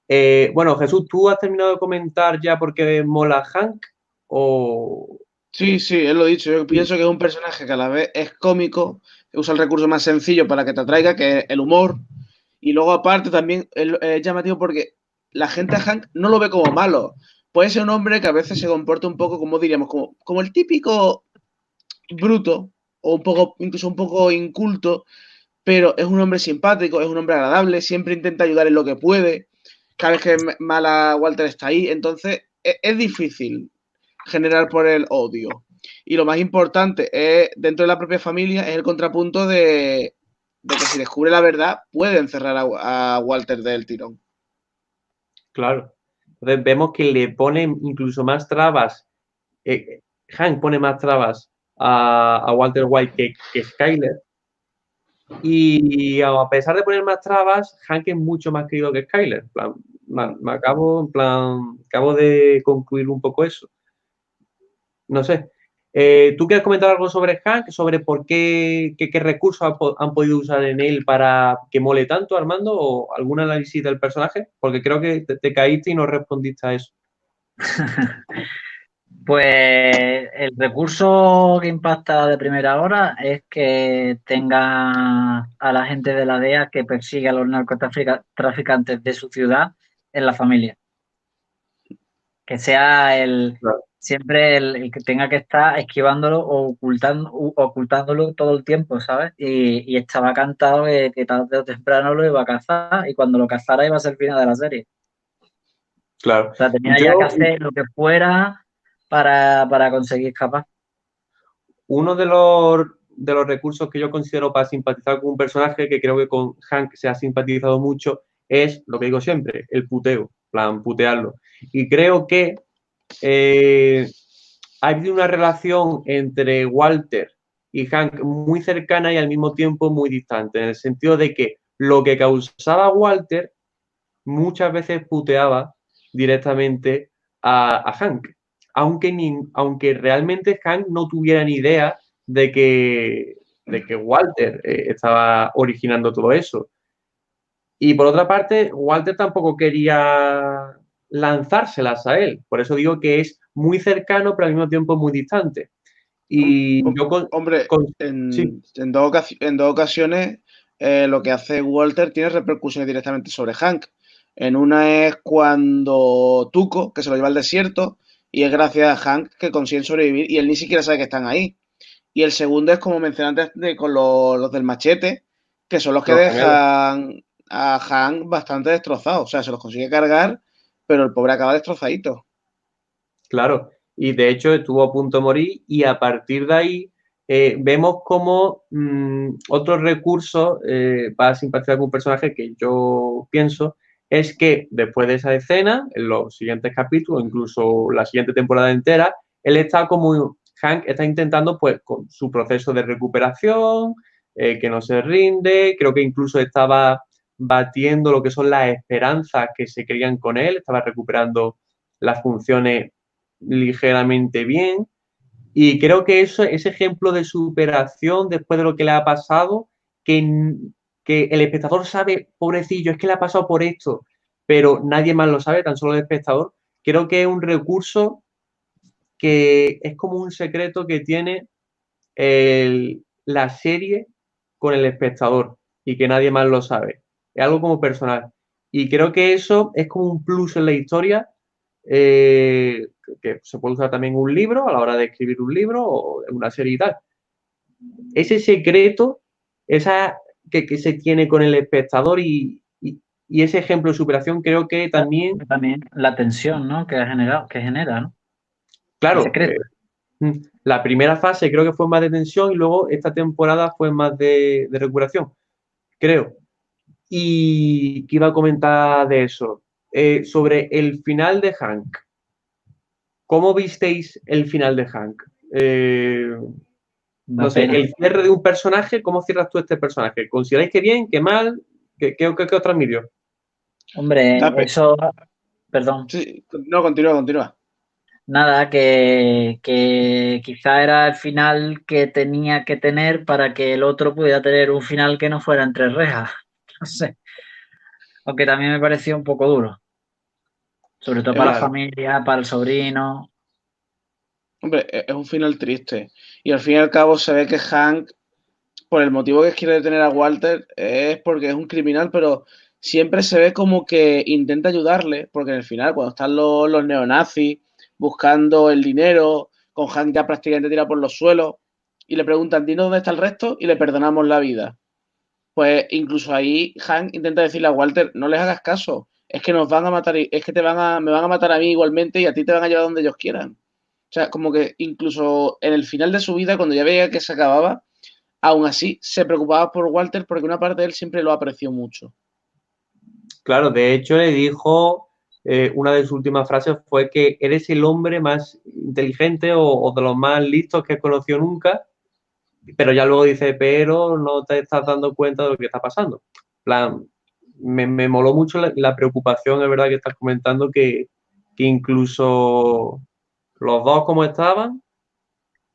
Eh, bueno, Jesús, ¿tú has terminado de comentar ya por qué mola Hank? O...
Sí, sí, él lo he dicho. Yo pienso que es un personaje que a la vez es cómico, usa el recurso más sencillo para que te atraiga, que es el humor. Y luego, aparte, también es llamativo porque la gente a Hank no lo ve como malo puede ser un hombre que a veces se comporta un poco, como diríamos, como, como el típico bruto, o un poco, incluso un poco inculto, pero es un hombre simpático, es un hombre agradable, siempre intenta ayudar en lo que puede. Cada vez que mala Walter está ahí, entonces es, es difícil generar por él odio. Y lo más importante es, dentro de la propia familia, es el contrapunto de, que si descubre la verdad, puede encerrar a, Walter del tirón.
Claro. Entonces vemos que le ponen incluso más trabas. Eh, Hank pone más trabas a, Walter White que Skyler. Y a pesar de poner más trabas, Hank es mucho más querido que Skyler. me, acabo, en plan, acabo de concluir un poco eso. No sé. Eh, ¿Tú quieres comentar algo sobre Hank? ¿Sobre por qué, qué, recursos han, podido usar en él para que mole tanto, Armando? ¿O algún análisis del personaje? Porque creo que te caíste y no respondiste a eso.
Pues el recurso que impacta de primera hora es que tenga a la gente de la DEA que persigue a los narcotraficantes de su ciudad en la familia. Que sea el siempre el, que tenga que estar esquivándolo o ocultando, ocultándolo todo el tiempo, ¿sabes? Y, estaba cantado que, tarde o temprano lo iba a cazar y cuando lo cazara iba a ser el final de la serie.
Claro.
O sea, tenía ya que hacer lo que fuera para, conseguir escapar.
Uno de los, de los recursos que yo considero para simpatizar con un personaje, que creo que con Hank se ha simpatizado mucho, es lo que digo siempre, el puteo, plan, putearlo. Y creo que eh, ha habido una relación entre Walter y Hank muy cercana y al mismo tiempo muy distante, en el sentido de que lo que causaba Walter muchas veces puteaba directamente a, a Hank aunque, ni, aunque realmente Hank no tuviera ni idea de que, de que Walter eh, estaba originando todo eso. Y por otra parte, Walter tampoco quería lanzárselas a él. Por eso digo que es muy cercano, pero al mismo tiempo muy distante. Y
yo Hombre, en, en, dos, ocasiones eh, lo que hace Walter tiene repercusiones directamente sobre Hank. En una es cuando Tuco, que se lo lleva al desierto, y es gracias a Hank que consiguen sobrevivir y él ni siquiera sabe que están ahí. Y el segundo es como mencioné antes de, con los, del machete, que son los que dejan a Hank bastante destrozado. O sea, se los consigue cargar, pero el pobre acaba destrozadito.
Claro, y de hecho estuvo a punto de morir y a partir de ahí eh, vemos como mm, otro recurso eh, para simpatizar con un personaje que yo pienso es que después de esa escena, en los siguientes capítulos, incluso la siguiente temporada entera, él está como, Hank está intentando pues con su proceso de recuperación, eh, que no se rinde, creo que incluso estaba batiendo lo que son las esperanzas que se creían con él, estaba recuperando las funciones ligeramente bien. Y creo que eso, ese ejemplo de superación después de lo que le ha pasado, que que el espectador sabe, pobrecillo, es que le ha pasado por esto, pero nadie más lo sabe, tan solo el espectador, creo que es un recurso que es como un secreto que tiene la serie con el espectador y que nadie más lo sabe. Es algo como personal. Y creo que eso es como un plus en la historia eh, que se puede usar también un libro a la hora de escribir un libro o una serie y tal. Ese secreto, esa que, se tiene con el espectador y, ese ejemplo de superación creo que también...
También la tensión, ¿no? Que ha generado, que genera, ¿no?
Claro. Eh, mm, la primera fase creo que fue más de tensión y luego esta temporada fue más de, recuperación, creo. Y que iba a comentar de eso. Eh, sobre el final de Hank. ¿Cómo visteis el final de Hank? Eh, no sé, el cierre de un personaje, ¿cómo cierras tú este personaje? ¿Consideráis que bien, que mal? ¿Qué, qué, qué, otro admiro?
Hombre, eso. Perdón.
Sí, no, continúa, continúa.
Nada, que, que quizá era el final que tenía que tener para que el otro pudiera tener un final que no fuera entre rejas. No sé. Aunque también me pareció un poco duro. Sobre todo para la familia, para el sobrino.
Hombre, e-, es un final triste. Y al fin y al cabo se ve que Hank, por el motivo que quiere detener a Walter, es porque es un criminal, pero siempre se ve como que intenta ayudarle, porque en el final, cuando están los, los neonazis buscando el dinero, con Hank ya prácticamente tira por los suelos, y le preguntan, dinos dónde está el resto, y le perdonamos la vida. Pues incluso ahí Hank intenta decirle a Walter, no les hagas caso, es que nos van a matar, es que te van a, me van a matar a mí igualmente y a ti te van a llevar donde ellos quieran. O sea, como que incluso en el final de su vida, cuando ya veía que se acababa, aún así se preocupaba por Walter porque una parte de él siempre lo apreció mucho.
Claro, de hecho le dijo, eh, una de sus últimas frases fue que eres el hombre más inteligente o, de los más listos que he conocido nunca, pero ya luego dice, pero no te estás dando cuenta de lo que está pasando. plan, me, moló mucho la, preocupación, es verdad que estás comentando que, incluso los dos como estaban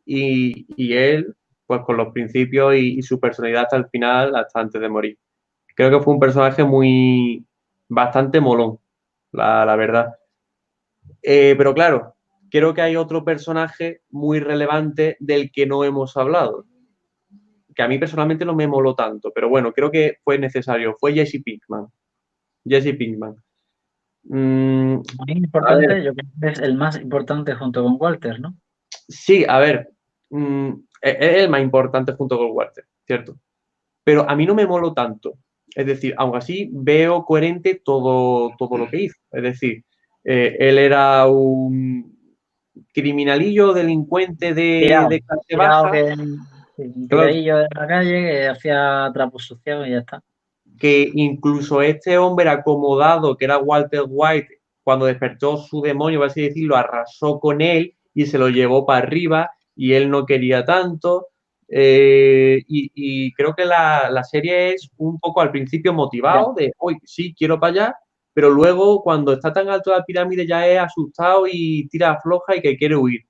y, él, pues con los principios y, su personalidad hasta el final, hasta antes de morir. Creo que fue un personaje muy, bastante molón, la, verdad. Eh, pero claro, creo que hay otro personaje muy relevante del que no hemos hablado, que a mí personalmente no me moló tanto, pero bueno, creo que fue necesario, fue Jesse Pinkman. Jesse Pinkman.
Mm, importante, yo creo que es el más importante junto con Walter, ¿no?
Sí, a ver, mm, e, es el más importante junto con Walter, ¿cierto? Pero a mí no me moló tanto. Es decir, aún así veo coherente todo, todo lo que hizo. Es decir, eh, él era un criminalillo, delincuente de, de clase baja.
de la calle que hacía trapo y ya está.
Que incluso este hombre acomodado, que era Walter White, cuando despertó su demonio, por así decirlo, arrasó con él y se lo llevó para arriba y él no quería tanto. Eh, y, creo que la, serie es un poco al principio motivado de, hoy sí, quiero para allá, pero luego cuando está tan alto la pirámide ya es asustado y tira floja y que quiere huir.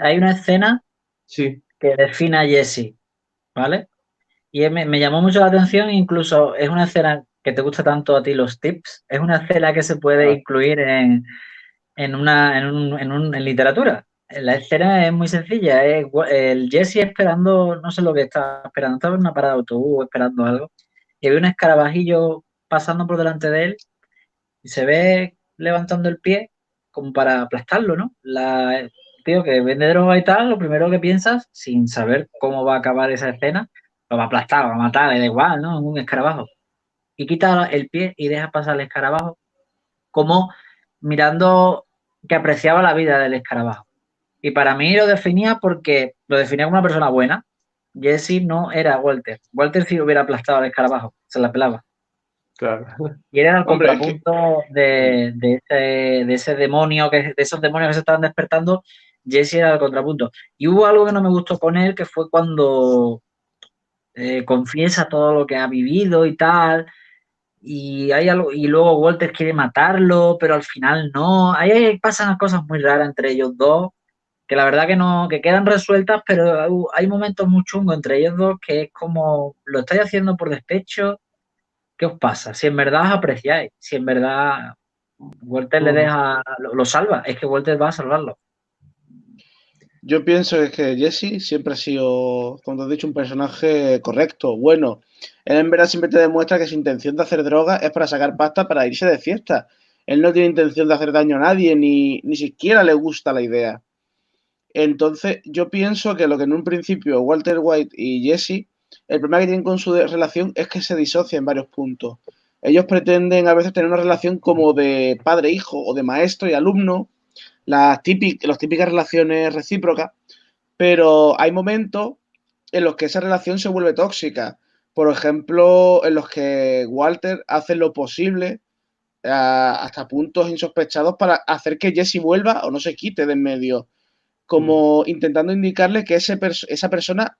Hay una escena
sí.
que define a Jesse, ¿vale? Y me, llamó mucho la atención, incluso es una escena que te gusta tanto a ti los tips, es una escena que se puede incluir en, una, en literatura la escena es muy sencilla. Es el Jesse esperando, no sé lo que está esperando, estaba en una parada de autobús esperando algo. Y ve un escarabajillo pasando por delante de él y se ve levantando el pie como para aplastarlo, ¿no? La, tío que vende droga y tal, lo primero que piensas, sin saber cómo va a acabar esa escena, lo va a aplastar, lo va a matar, le da igual, ¿no? Un escarabajo. Y quita el pie y deja pasar el escarabajo como mirando que apreciaba la vida del escarabajo. Y para mí lo definía porque lo definía como una persona buena. Jesse no era Walter. Walter si hubiera aplastado al escarabajo, se la pelaba.
Claro.
Y era el contrapunto de, ese, demonio, que, de esos demonios que se estaban despertando, Jesse era el contrapunto. Y hubo algo que no me gustó con él, que fue cuando eh, confiesa todo lo que ha vivido y tal. Y hay algo, y luego Walter quiere matarlo, pero al final no. Ahí pasan cosas muy raras entre ellos dos que la verdad que no, que quedan resueltas, pero hay momentos muy chungos entre ellos dos que es como, lo estáis haciendo por despecho, ¿qué os pasa? Si en verdad os apreciáis, si en verdad Walter le deja, lo, salva, es que Walter va a salvarlo.
Yo pienso que Jesse siempre ha sido, como te he dicho, un personaje correcto, bueno. Él en verdad siempre te demuestra que su intención de hacer droga es para sacar pasta para irse de fiesta. Él no tiene intención de hacer daño a nadie, ni, ni siquiera le gusta la idea. Entonces, yo pienso que lo que en un principio Walter White y Jesse, el problema que tienen con su relación es que se disocia en varios puntos. Ellos pretenden a veces tener una relación como de padre-hijo o de maestro y alumno, las, típicas, típicas relaciones recíprocas, pero hay momentos en los que esa relación se vuelve tóxica. Por ejemplo, en los que Walter hace lo posible hasta puntos insospechados para hacer que Jesse vuelva o no se quite de en medio como intentando indicarle que ese esa persona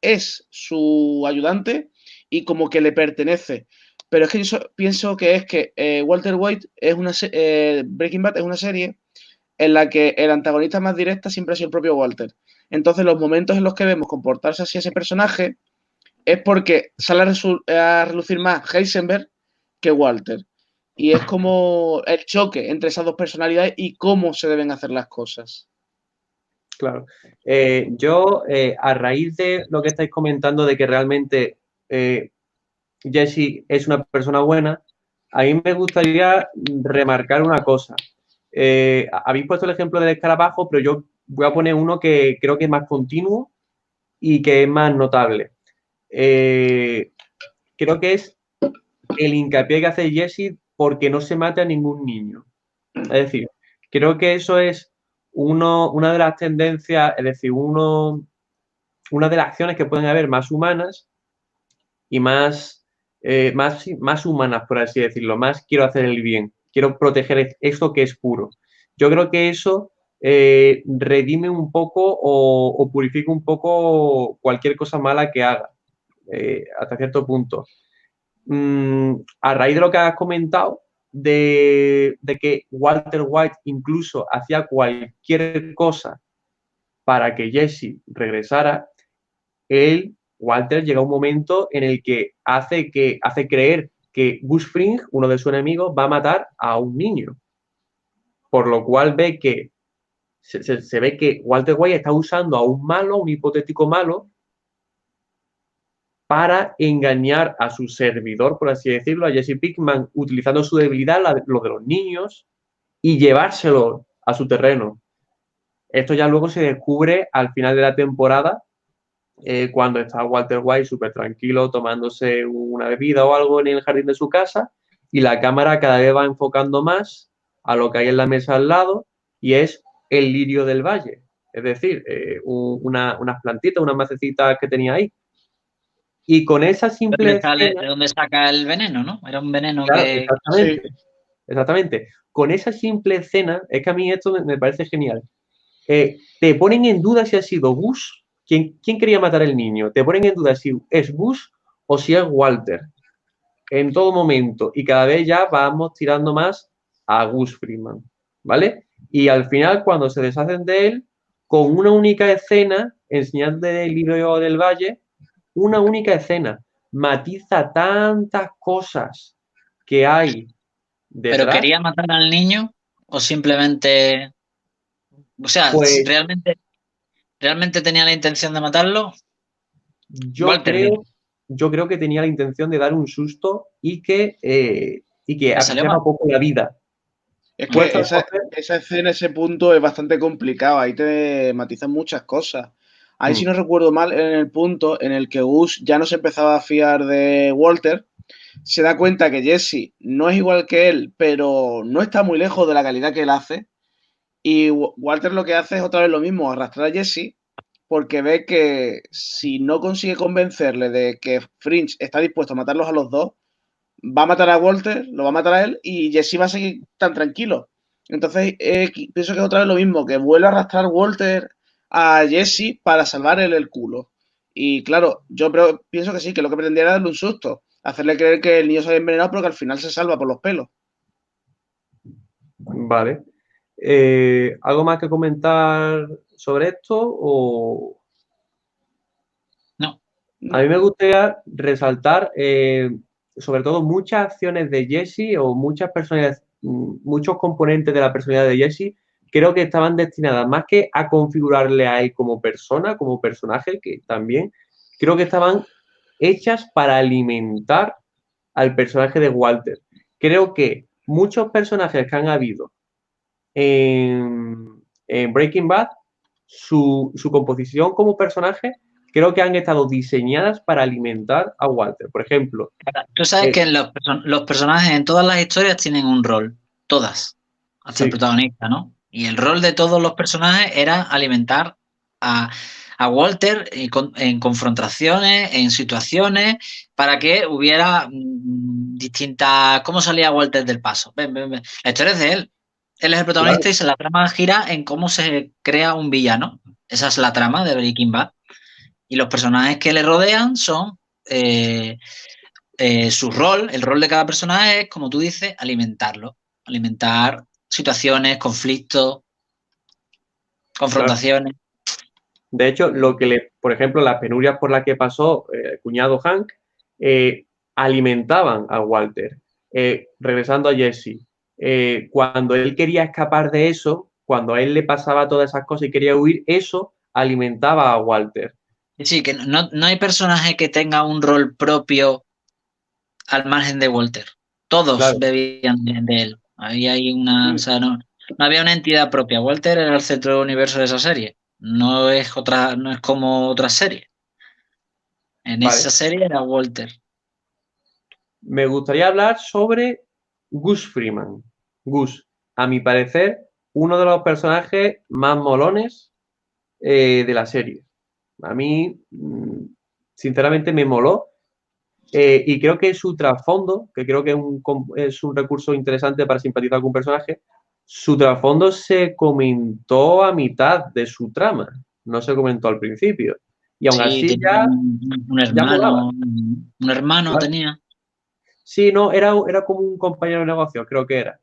es su ayudante y como que le pertenece. Pero es que yo pienso que es que eh, Walter White es una eh, Breaking Bad es una serie en la que el antagonista más directa siempre ha sido el propio Walter. Entonces, los momentos en los que vemos comportarse así ese personaje es porque sale a, relucir más Heisenberg que Walter. Y es como el choque entre esas dos personalidades y cómo se deben hacer las cosas.
Claro. Eh, yo, eh, a raíz de lo que estáis comentando de que realmente eh, Jesse es una persona buena, a mí me gustaría remarcar una cosa. Habéis puesto el ejemplo del escarabajo, pero yo voy a poner uno que creo que es más continuo y que es más notable. creo que es el hincapié que hace Jesse porque no se mate a ningún niño. Es decir, creo que eso es uno, una de las tendencias, es decir, uno, una de las acciones que pueden haber más humanas y más, eh, más humanas, por así decirlo, más quiero hacer el bien, quiero proteger esto que es puro. Yo creo que eso eh, redime un poco o, purifica un poco cualquier cosa mala que haga, eh, hasta cierto punto. Mm, a raíz de lo que has comentado, de, que Walter White incluso hacía cualquier cosa para que Jesse regresara, él, Walter, llega un momento en el que hace, que, hace creer que Gus uno de sus enemigos, va a matar a un niño. Por lo cual ve que se, ve que Walter White está usando a un malo, un hipotético malo, para engañar a su servidor, por así decirlo, a Jesse Pickman, utilizando su debilidad, lo de los niños, y llevárselo a su terreno. Esto ya luego se descubre al final de la temporada, eh, cuando está Walter White súper tranquilo tomándose una bebida o algo en el jardín de su casa, y la cámara cada vez va enfocando más a lo que hay en la mesa al lado, y es el lirio del valle, es decir, eh, unas plantitas, unas macecitas que tenía ahí. Y con esa simple...
¿De dónde saca el veneno, no? Era un veneno que...
Exactamente, exactamente. Con esa simple escena, es que a mí esto me, parece genial. Eh, te ponen en duda si ha sido Bush, ¿quién, ¿quién quería matar al niño? Te ponen en duda si es Bush o si es Walter. En todo momento. Y cada vez ya vamos tirando más a Gus Freeman. ¿Vale? Y al final, cuando se deshacen de él, con una única escena, enseñando el libro del Valle, una única escena, matiza tantas cosas que hay.
¿Pero quería matar al niño o simplemente... O sea, pues ¿realmente, ¿realmente tenía la intención de matarlo?
Yo creo, yo creo que tenía la intención de dar un susto y que, eh, y que un poco la vida.
Es que esa, escena, ese punto es bastante complicado. Ahí te matizan muchas cosas. Ahí, si mm. no recuerdo mal, en el punto en el que Gus ya no se empezaba a fiar de Walter, se da cuenta que Jesse no es igual que él, pero no está muy lejos de la calidad que él hace. Y Walter lo que hace es otra vez lo mismo, arrastrar a Jesse, porque ve que si no consigue convencerle de que Fringe está dispuesto a matarlos a los dos, va a matar a Walter, lo va a matar a él y Jesse va a seguir tan tranquilo. Entonces, eh, pienso que es otra vez lo mismo, que vuelve a arrastrar Walter a Jesse para salvar el culo. Y claro, yo pienso que sí, que lo que pretendía era darle un susto, hacerle creer que el niño se había envenenado, pero que al final se salva por los pelos.
Vale. Eh, ¿Algo más que comentar sobre esto? O...
No.
A mí me gustaría resaltar eh, sobre todo muchas acciones de Jesse o muchas personas, mm, muchos componentes de la personalidad de Jesse, creo que estaban destinadas más que a configurarle a él como persona, como personaje, que también creo que estaban hechas para alimentar al personaje de Walter. Creo que muchos personajes que han habido en, Breaking Bad, su, su composición como personaje creo que han estado diseñadas para alimentar a Walter. Por ejemplo.
Tú sabes eh, que los, los, personajes en todas las historias tienen un rol, todas, hasta el protagonista, ¿no? Y el rol de todos los personajes era alimentar a, Walter en, confrontaciones, en situaciones, para que hubiera mm, distintas. ¿Cómo salía Walter del paso? Ven, ven, ven. La historia es de él. Él es el protagonista y se la trama gira en cómo se crea un villano. Esa es la trama de Breaking Bad. Y los personajes que le rodean son eh, eh, su rol, el rol de cada personaje es, como tú dices, alimentarlo. Alimentar situaciones, conflictos, confrontaciones.
De hecho, lo que le, por ejemplo, las penurias por las que pasó eh, el cuñado Hank, alimentaban a Walter. regresando a Jesse, cuando él quería escapar de eso, cuando a él le pasaba todas esas cosas y quería huir, eso alimentaba a Walter.
Sí, que no, hay personaje que tenga un rol propio al margen de Walter. Todos bebían de, él. Había ahí una. no, había una entidad propia. Walter era el centro del universo de esa serie. No es otra, no es como otra serie. En esa serie era Walter.
Me gustaría hablar sobre Gus Freeman. Gus, a mi parecer, uno de los personajes más molones eh, de la serie. A mí, mm, sinceramente, me moló. eh, y creo que su trasfondo, que creo que es un, es un recurso interesante para simpatizar con un personaje, su trasfondo se comentó a mitad de su trama, no se comentó al principio. Y aún
Sí,
así ya,
un, hermano, un hermano tenía.
sí, no, era, era como un compañero de negocio, creo que era.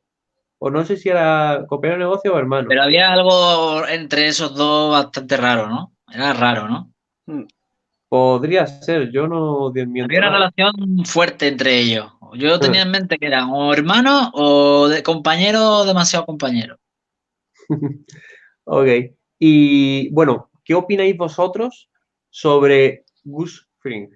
O no sé si era compañero de negocio o hermano.
Pero había algo entre esos dos bastante raro, ¿no? Era raro, ¿no?
Podría ser, yo no
Había una
nada.
relación fuerte entre ellos. Yo tenía en mente que eran o hermanos o de compañeros o demasiado compañeros.
Ok. Y bueno, ¿qué opináis vosotros sobre Gus Fring?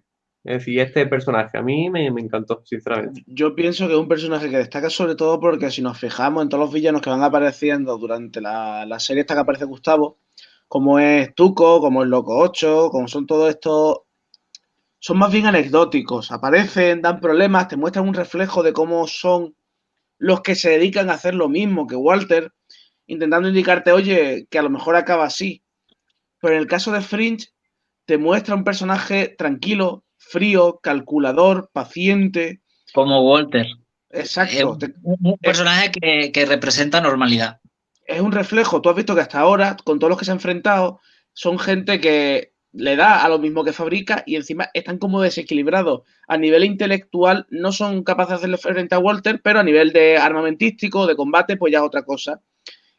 Es decir, este personaje. A mí me, me encantó, sinceramente.
Yo pienso que es un personaje que destaca sobre todo porque si nos fijamos en todos los villanos que van apareciendo durante la, la serie esta que aparece Gustavo, como es Tuco, como es Loco 8, como son todos estos, son más bien anecdóticos. Aparecen, dan problemas, te muestran un reflejo de cómo son los que se dedican a hacer lo mismo que Walter, intentando indicarte, oye, que a lo mejor acaba así. Pero en el caso de Fringe, te muestra un personaje tranquilo, frío, calculador, paciente.
Como Walter.
Exacto.
Es un, personaje que, que representa normalidad.
es un reflejo. Tú has visto que hasta ahora, con todos los que se ha enfrentado, son gente que le da a lo mismo que fabrica y encima están como desequilibrados. A nivel intelectual no son capaces de hacerle frente a Walter, pero a nivel de armamentístico, de combate, pues ya es otra cosa.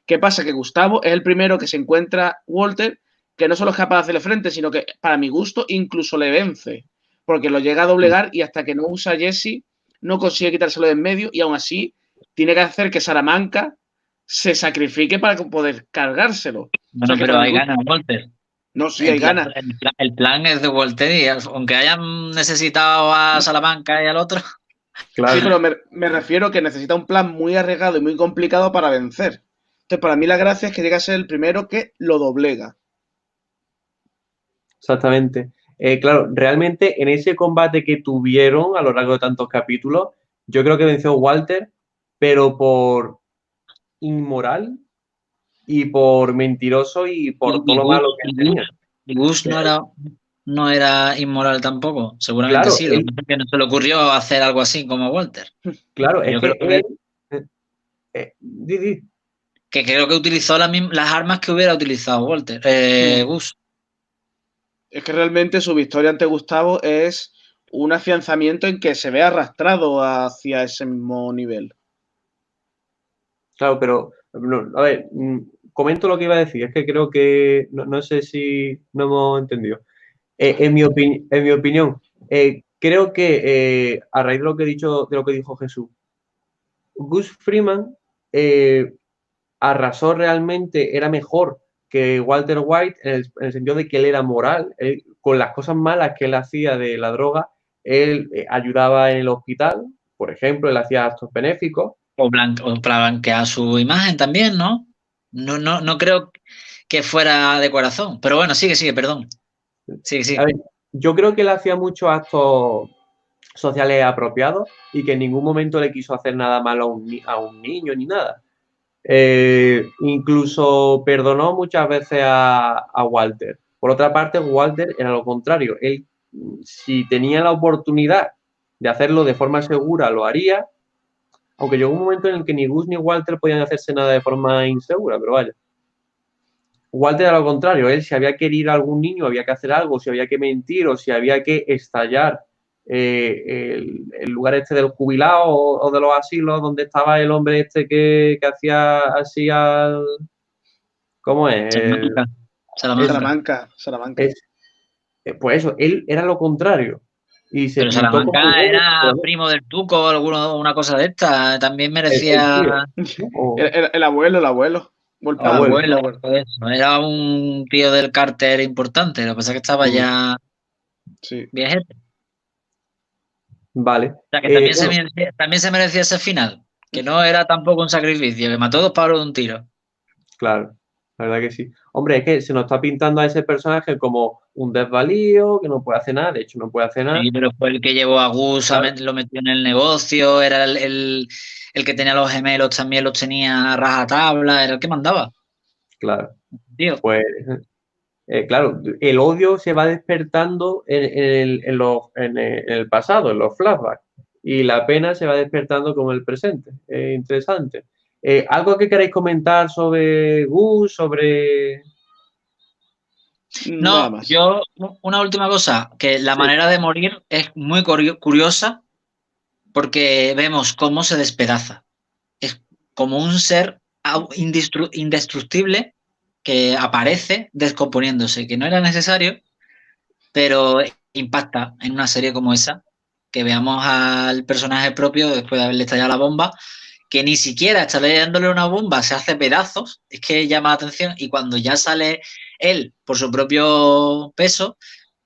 ¿Qué pasa? Que Gustavo es el primero que se encuentra Walter, que no solo es capaz de hacerle frente, sino que, para mi gusto, incluso le vence. Porque lo llega a doblegar y hasta que no usa Jesse, no consigue quitárselo de en medio y aún así tiene que hacer que Salamanca se sacrifique para poder cargárselo.
Bueno,
O sea, que
pero hay ganas Walter.
No, sí,
el,
hay ganas.
el plan- el plan es de Walter y aunque hayan necesitado a Salamanca y al otro,
Claro.
Sí, pero me, me refiero que necesita un plan muy arriesgado y muy complicado para vencer. Entonces, para mí la gracia es que llega a ser el primero que lo doblega.
Exactamente. Eh, claro, realmente en ese combate que tuvieron a lo largo de tantos capítulos, yo creo que venció Walter, pero por inmoral y por mentiroso y por
Y-
todo
y
lo malo que
y
tenía.
y Gus no era, no era inmoral tampoco. Seguramente
Claro,
sí.
Él-
que no se le ocurrió hacer algo así como Walter.
Claro, es
Yo creo que-
él- eh, eh, di, di.
Que creo que utilizó las, armas que hubiera utilizado Walter. Eh. Gus.
Es que realmente su victoria ante Gustavo es un afianzamiento en que se ve arrastrado hacia ese mismo nivel.
Claro, pero a ver, mm, comento lo que iba a decir, es que creo que no, no sé si no hemos entendido. Eh, en, mi en mi opinión, eh, creo que eh, a raíz de lo que he dicho, de lo que dijo Jesús, Gus Freeman arrasó realmente, era mejor que Walter White en el, en el sentido de que él era moral, él, con las cosas malas que él hacía de la droga, él eh, ayudaba en el hospital, por ejemplo, él hacía actos benéficos.
O, blan- o para blanquear su imagen también, ¿no? No, no, no creo que fuera de corazón. Pero bueno, sigue, sigue, perdón. Sigue, sigue.
A ver, yo creo que él hacía muchos actos sociales apropiados y que en ningún momento le quiso hacer nada malo a un, a un niño ni nada. Eh, incluso perdonó muchas veces a, Walter. Por otra parte, Walter era lo contrario. Él, si tenía la oportunidad de hacerlo de forma segura, lo haría. Aunque llegó un momento en el que ni Gus ni Walter podían hacerse nada de forma insegura, pero vaya. Walter era lo contrario, él si había que herir a algún niño, había que hacer algo, si había que mentir o si había que estallar eh, el, el lugar este del jubilado o, o de los asilos donde estaba el hombre este que, que hacía así al... ¿Cómo es?
Salamanca. Salamanca.
Salamanca, Salamanca.
es- eh, pues eso, él era lo contrario. Y se
Pero Salamanca era
monstruo,
primo del Tuco o alguno, una cosa de esta. También merecía
El, el- el abuelo, el abuelo. El padre,
Abuelo.
el
abuelo.
abuelo.
eso. Era un tío del cárter importante. Lo que pasa es que estaba
Mm.
ya
Sí.
viejete.
Vale.
O sea, que
Eh,
también, se
bueno.
merecía, también se merecía ese final. Que no era tampoco un sacrificio, que mató dos pájaros de un tiro.
Claro. La verdad que sí. Hombre, es que se nos está pintando a ese personaje como un desvalío, que no puede hacer nada, de hecho no puede hacer nada.
Sí, pero fue el que llevó a Gus, a met- lo metió en el negocio, era el, el- el que tenía los gemelos, también los tenía a rajatabla, era el que mandaba.
Claro.
Tío,
Pues, eh, claro, el odio se va despertando en, en el, en los- en el- en el pasado, en los flashbacks, y la pena se va despertando con el presente. Es interesante. Eh, ¿Algo que queráis comentar sobre Gus, sobre...
Nada
No,
más.
yo, una última cosa, que la
Sí.
manera de morir es muy curio- curiosa porque vemos cómo se despedaza. Es como un ser indestructible que aparece descomponiéndose, que no era necesario, pero impacta en una serie como esa, que veamos al personaje propio después de haberle estallado la bomba, que ni siquiera está dándole una bomba, se hace pedazos, es que llama la atención, y cuando ya sale él por su propio peso,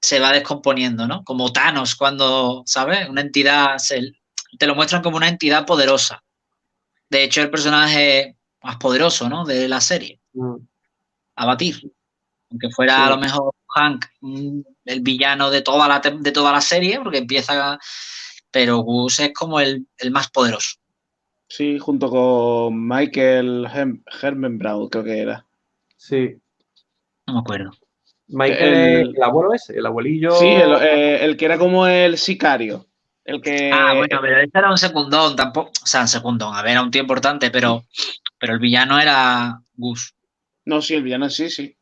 se va descomponiendo, ¿no? Como Thanos cuando, ¿sabes? Una entidad, se- te lo muestran como una entidad poderosa. De hecho, el personaje más poderoso, ¿no? De la serie,
Mm,
a batir. Aunque fuera
Sí.
a lo mejor Hank el villano de toda la, tem- de toda la serie, porque empieza... Pero Gus es como el, el más poderoso.
Sí, junto con Michael Hem- Hermenbraut, creo que era.
Sí.
No me acuerdo.
Michael
el
abuelo ese, el abuelillo...
Sí, el, eh, el que era como el sicario. El que.
Ah, bueno, pero este era un secundón, tampoco. O sea, un secundón, a ver, era un tío importante, pero, pero el villano era Gus.
No, sí, el villano sí, sí.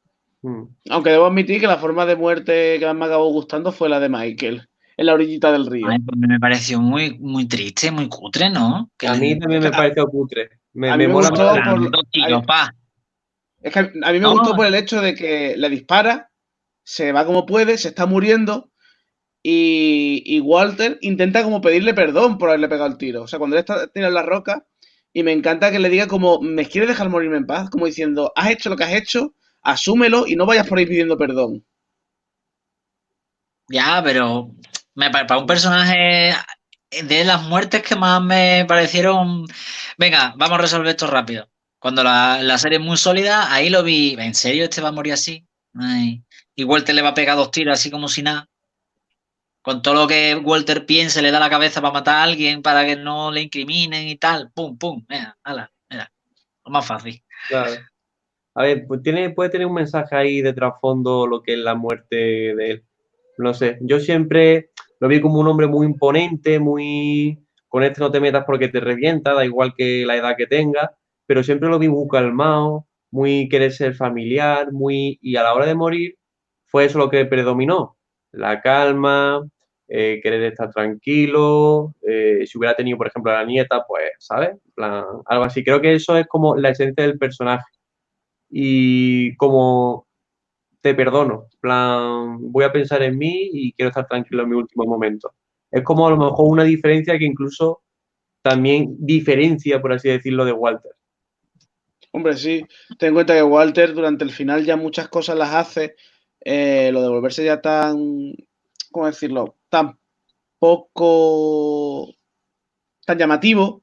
Mm.
Aunque debo admitir que la forma de muerte que más me acabó gustando fue la de Michael, en la orillita del río.
Ay, pues me pareció muy, muy triste, muy cutre, ¿no? Que
A mí también me pareció cutre. Me,
a mí
me
me
mola
gustó por- ay. Es que a mí me
No.
gustó por el hecho de que le dispara, se va como puede, se está muriendo y, y Walter intenta como pedirle perdón por haberle pegado el tiro. O sea, cuando él está tirado en la roca y me encanta que le diga como, ¿me quieres dejar morirme en paz? Como diciendo, has hecho lo que has hecho, asúmelo y no vayas por ahí pidiendo perdón.
Ya, pero me, pa- para un personaje de las muertes que más me parecieron. Venga, vamos a resolver esto rápido. Cuando la, la serie es muy sólida, ahí lo vi. ¿En serio este va a morir así? Y Walter le va a pegar dos tiros así como si nada. Con todo lo que Walter piense, le da la cabeza para matar a alguien, para que no le incriminen y tal. Pum, pum. Mira, ala, mira. Lo más fácil.
Claro. A ver, pues tiene, puede tener un mensaje ahí de trasfondo lo que es la muerte de él. No sé, yo siempre lo vi como un hombre muy imponente, muy... Con este no te metas porque te revienta, da igual que la edad que tenga, pero siempre lo vi muy calmado, muy querer ser familiar, muy... Y a la hora de morir fue eso lo que predominó, la calma, eh, querer estar tranquilo, eh, si hubiera tenido, por ejemplo, a la nieta, pues, ¿sabes? Plan, algo así. Creo que eso es como la esencia del personaje. Y como te perdono, plan, voy a pensar en mí y quiero estar tranquilo en mi último momento. Es como a lo mejor una diferencia que incluso también diferencia, por así decirlo, de Walter.
Hombre, sí. Ten en cuenta que Walter durante el final ya muchas cosas las hace. eh, lo de volverse ya tan, ¿cómo decirlo? Tan poco, tan llamativo,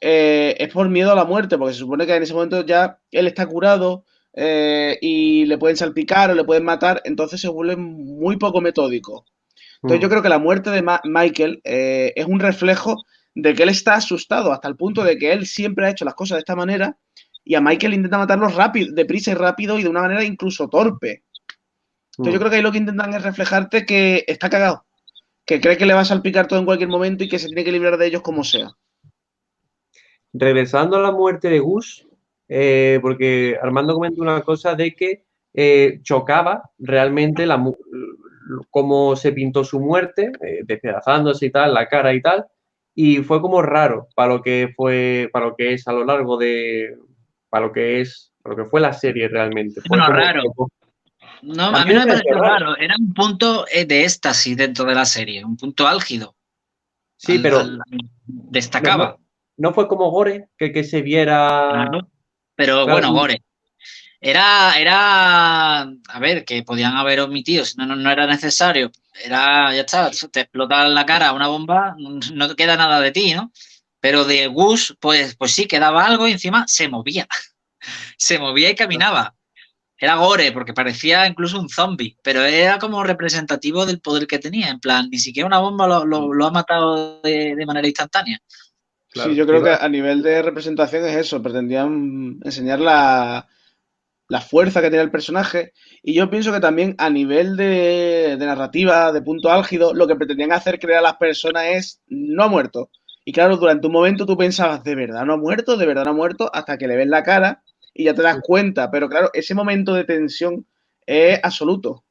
eh, es por miedo a la muerte, porque se supone que en ese momento ya él está curado eh, y le pueden salpicar o le pueden matar, entonces se vuelve muy poco metódico. Entonces
Mm.
yo creo que la muerte de Ma- Michael eh, es un reflejo de que él está asustado hasta el punto de que él siempre ha hecho las cosas de esta manera y a Michael intenta matarlo rápido, deprisa y rápido y de una manera incluso torpe. Entonces yo
Mm.
creo que ahí lo que intentan es reflejarte que está cagado, que cree que le va a salpicar todo en cualquier momento y que se tiene que librar de ellos como sea.
Regresando a la muerte de Gus, eh, porque Armando comentó una cosa de que eh, chocaba realmente la, cómo se pintó su muerte, eh, despedazándose y tal, la cara y tal, y fue como raro para lo que fue, para lo que es a lo largo de, para lo que es, para lo que fue la serie realmente. Fue
Bueno,
como-
raro. No,
A mí
no
me pareció raro.
raro. Era un punto eh, de éxtasis dentro de la serie, un punto álgido.
Sí,
Al-
pero
al- destacaba.
no fue como Gore, que, que se viera...
Claro. Pero
Claro,
bueno. Gore. Era, era, a ver, que podían haber omitido, si no, no, no era necesario. Era, ya está, te explota en la cara una bomba, no queda nada de ti, ¿no? Pero de Gus, pues, pues sí, quedaba algo y encima se movía. Se movía y caminaba. Era gore, porque parecía incluso un zombie, pero era como representativo del poder que tenía. En plan, ni siquiera una bomba lo, ha matado de, manera instantánea.
sí, yo creo que a nivel de representación es eso, pretendían enseñar la, fuerza que tenía el personaje. Y yo pienso que también a nivel de, de, narrativa, de punto álgido, lo que pretendían hacer creer a las personas es no ha muerto. Y claro, durante un momento tú pensabas, ¿de verdad no ha muerto? ¿De verdad no ha muerto? Hasta que le ves la cara y ya te das cuenta. Pero claro, ese momento de tensión es absoluto.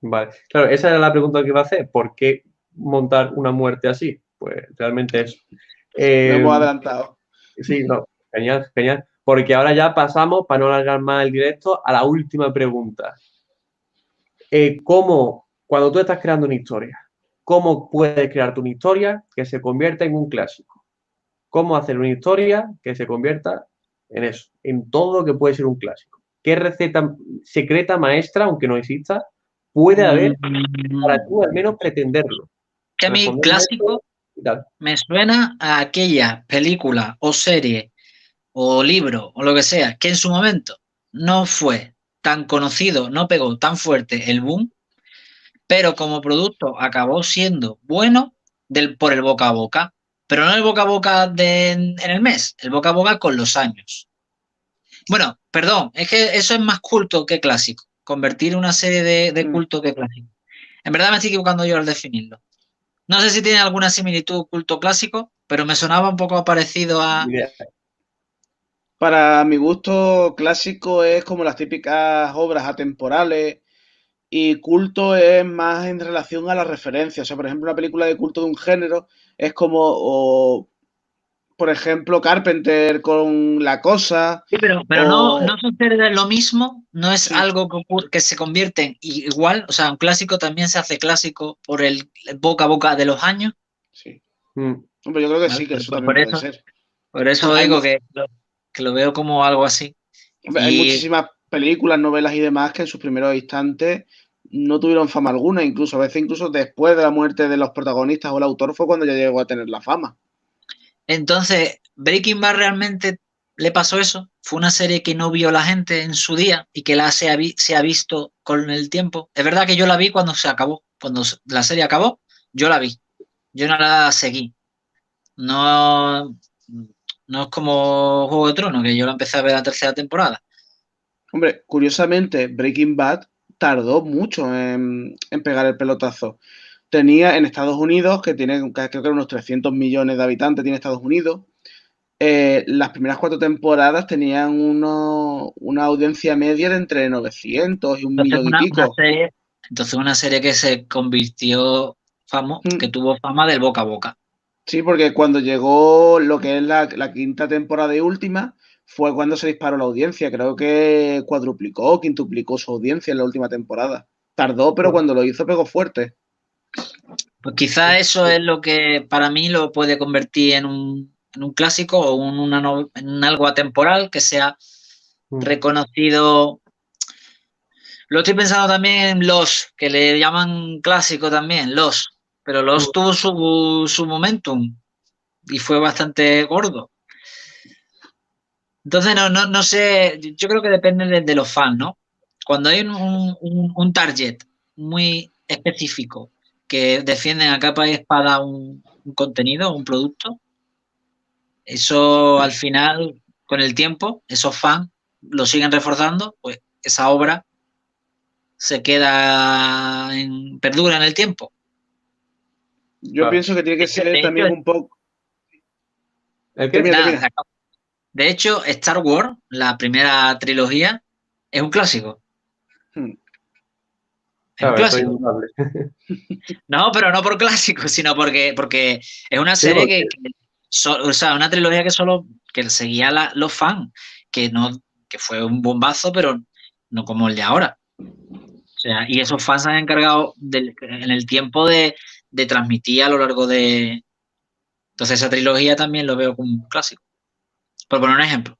Vale, claro, esa era la pregunta que iba a hacer. ¿Por qué montar una muerte así? Pues realmente es.
Eh, hemos adelantado.
Sí, no, genial, genial. Porque ahora ya pasamos, para no alargar más el directo, a la última pregunta. Eh, ¿Cómo, cuando tú estás creando una historia, cómo puedes crear tu historia que se convierta en un clásico? ¿Cómo hacer una historia que se convierta en eso, en todo lo que puede ser un clásico. ¿Qué receta secreta maestra, aunque no exista, puede haber para tú al menos pretenderlo?
Que a mí clásico me suena a aquella película o serie o libro o lo que sea que en su momento no fue tan conocido, no pegó tan fuerte el boom, pero como producto acabó siendo bueno del, por el boca a boca. Pero no el boca a boca de, en el mes, el boca a boca con los años. Bueno, perdón, es que eso es más culto que clásico. Convertir una serie de, mm. culto que clásico. En verdad me estoy equivocando yo al definirlo. No sé si tiene alguna similitud culto clásico, pero me sonaba un poco parecido a.
Para mi gusto, clásico es como las típicas obras atemporales y culto es más en relación a la referencia. O sea, por ejemplo, una película de culto de un género es como, por ejemplo, Carpenter con La Cosa.
Sí, pero, pero no, no sucede lo mismo, no es algo que, se convierte en igual. O sea, un clásico también se hace clásico por el boca a boca de los años.
Sí. Mm. Hombre, yo creo que sí, que eso también puede ser.
Por eso digo que lo, veo como algo así.
Hay muchísimas películas, novelas y demás que en sus primeros instantes no tuvieron fama alguna, incluso a veces incluso después de la muerte de los protagonistas o el autor fue cuando ya llegó a tener la fama.
Entonces, Breaking Bad realmente le pasó eso. Fue una serie que no vio la gente en su día y que la se ha, se ha visto con el tiempo. Es verdad que yo la vi cuando se acabó. Cuando la serie acabó, yo la vi. Yo no la seguí. No, no es como Juego de Tronos, que yo la empecé a ver la tercera temporada.
Hombre, curiosamente, Breaking Bad tardó mucho en, pegar el pelotazo. Tenía en Estados Unidos, que tiene creo que unos 300 millones de habitantes, tiene Estados Unidos, eh, las primeras cuatro temporadas tenían una audiencia media de entre 900 y un millón y pico.
entonces una serie que se convirtió, famo, mm. que tuvo fama del boca a boca.
Sí, porque cuando llegó lo que es la, la quinta temporada y última, fue cuando se disparó la audiencia. Creo que cuadruplicó, quintuplicó su audiencia en la última temporada. Tardó, pero cuando lo hizo pegó fuerte.
Pues quizá eso es lo que para mí lo puede convertir en un, clásico o en algo atemporal que sea mm. reconocido. Lo estoy pensando también en Los, que le llaman clásico también, Los. Pero Los mm. tuvo su, su momentum y fue bastante gordo. Entonces, no, no, no sé, yo creo que depende de, los fans, ¿no? Cuando hay un, target muy específico que defienden a capa y espada un, contenido, un producto, eso al final, con el tiempo, esos fans lo siguen reforzando, pues esa obra se queda en, perdura en el tiempo.
Yo pienso que tiene que ser también un poco.
¿El de hecho, Star Wars, la primera trilogía, es un clásico. Hmm. Es un clásico. no, pero no por clásico, sino porque, porque es una serie que, o sea, una trilogía que solo que seguía los fans, que no, que fue un bombazo, pero no como el de ahora. O sea, y esos fans se han encargado en el tiempo de, de transmitir a lo largo de. Entonces, esa trilogía también lo veo como un clásico. Por poner un ejemplo.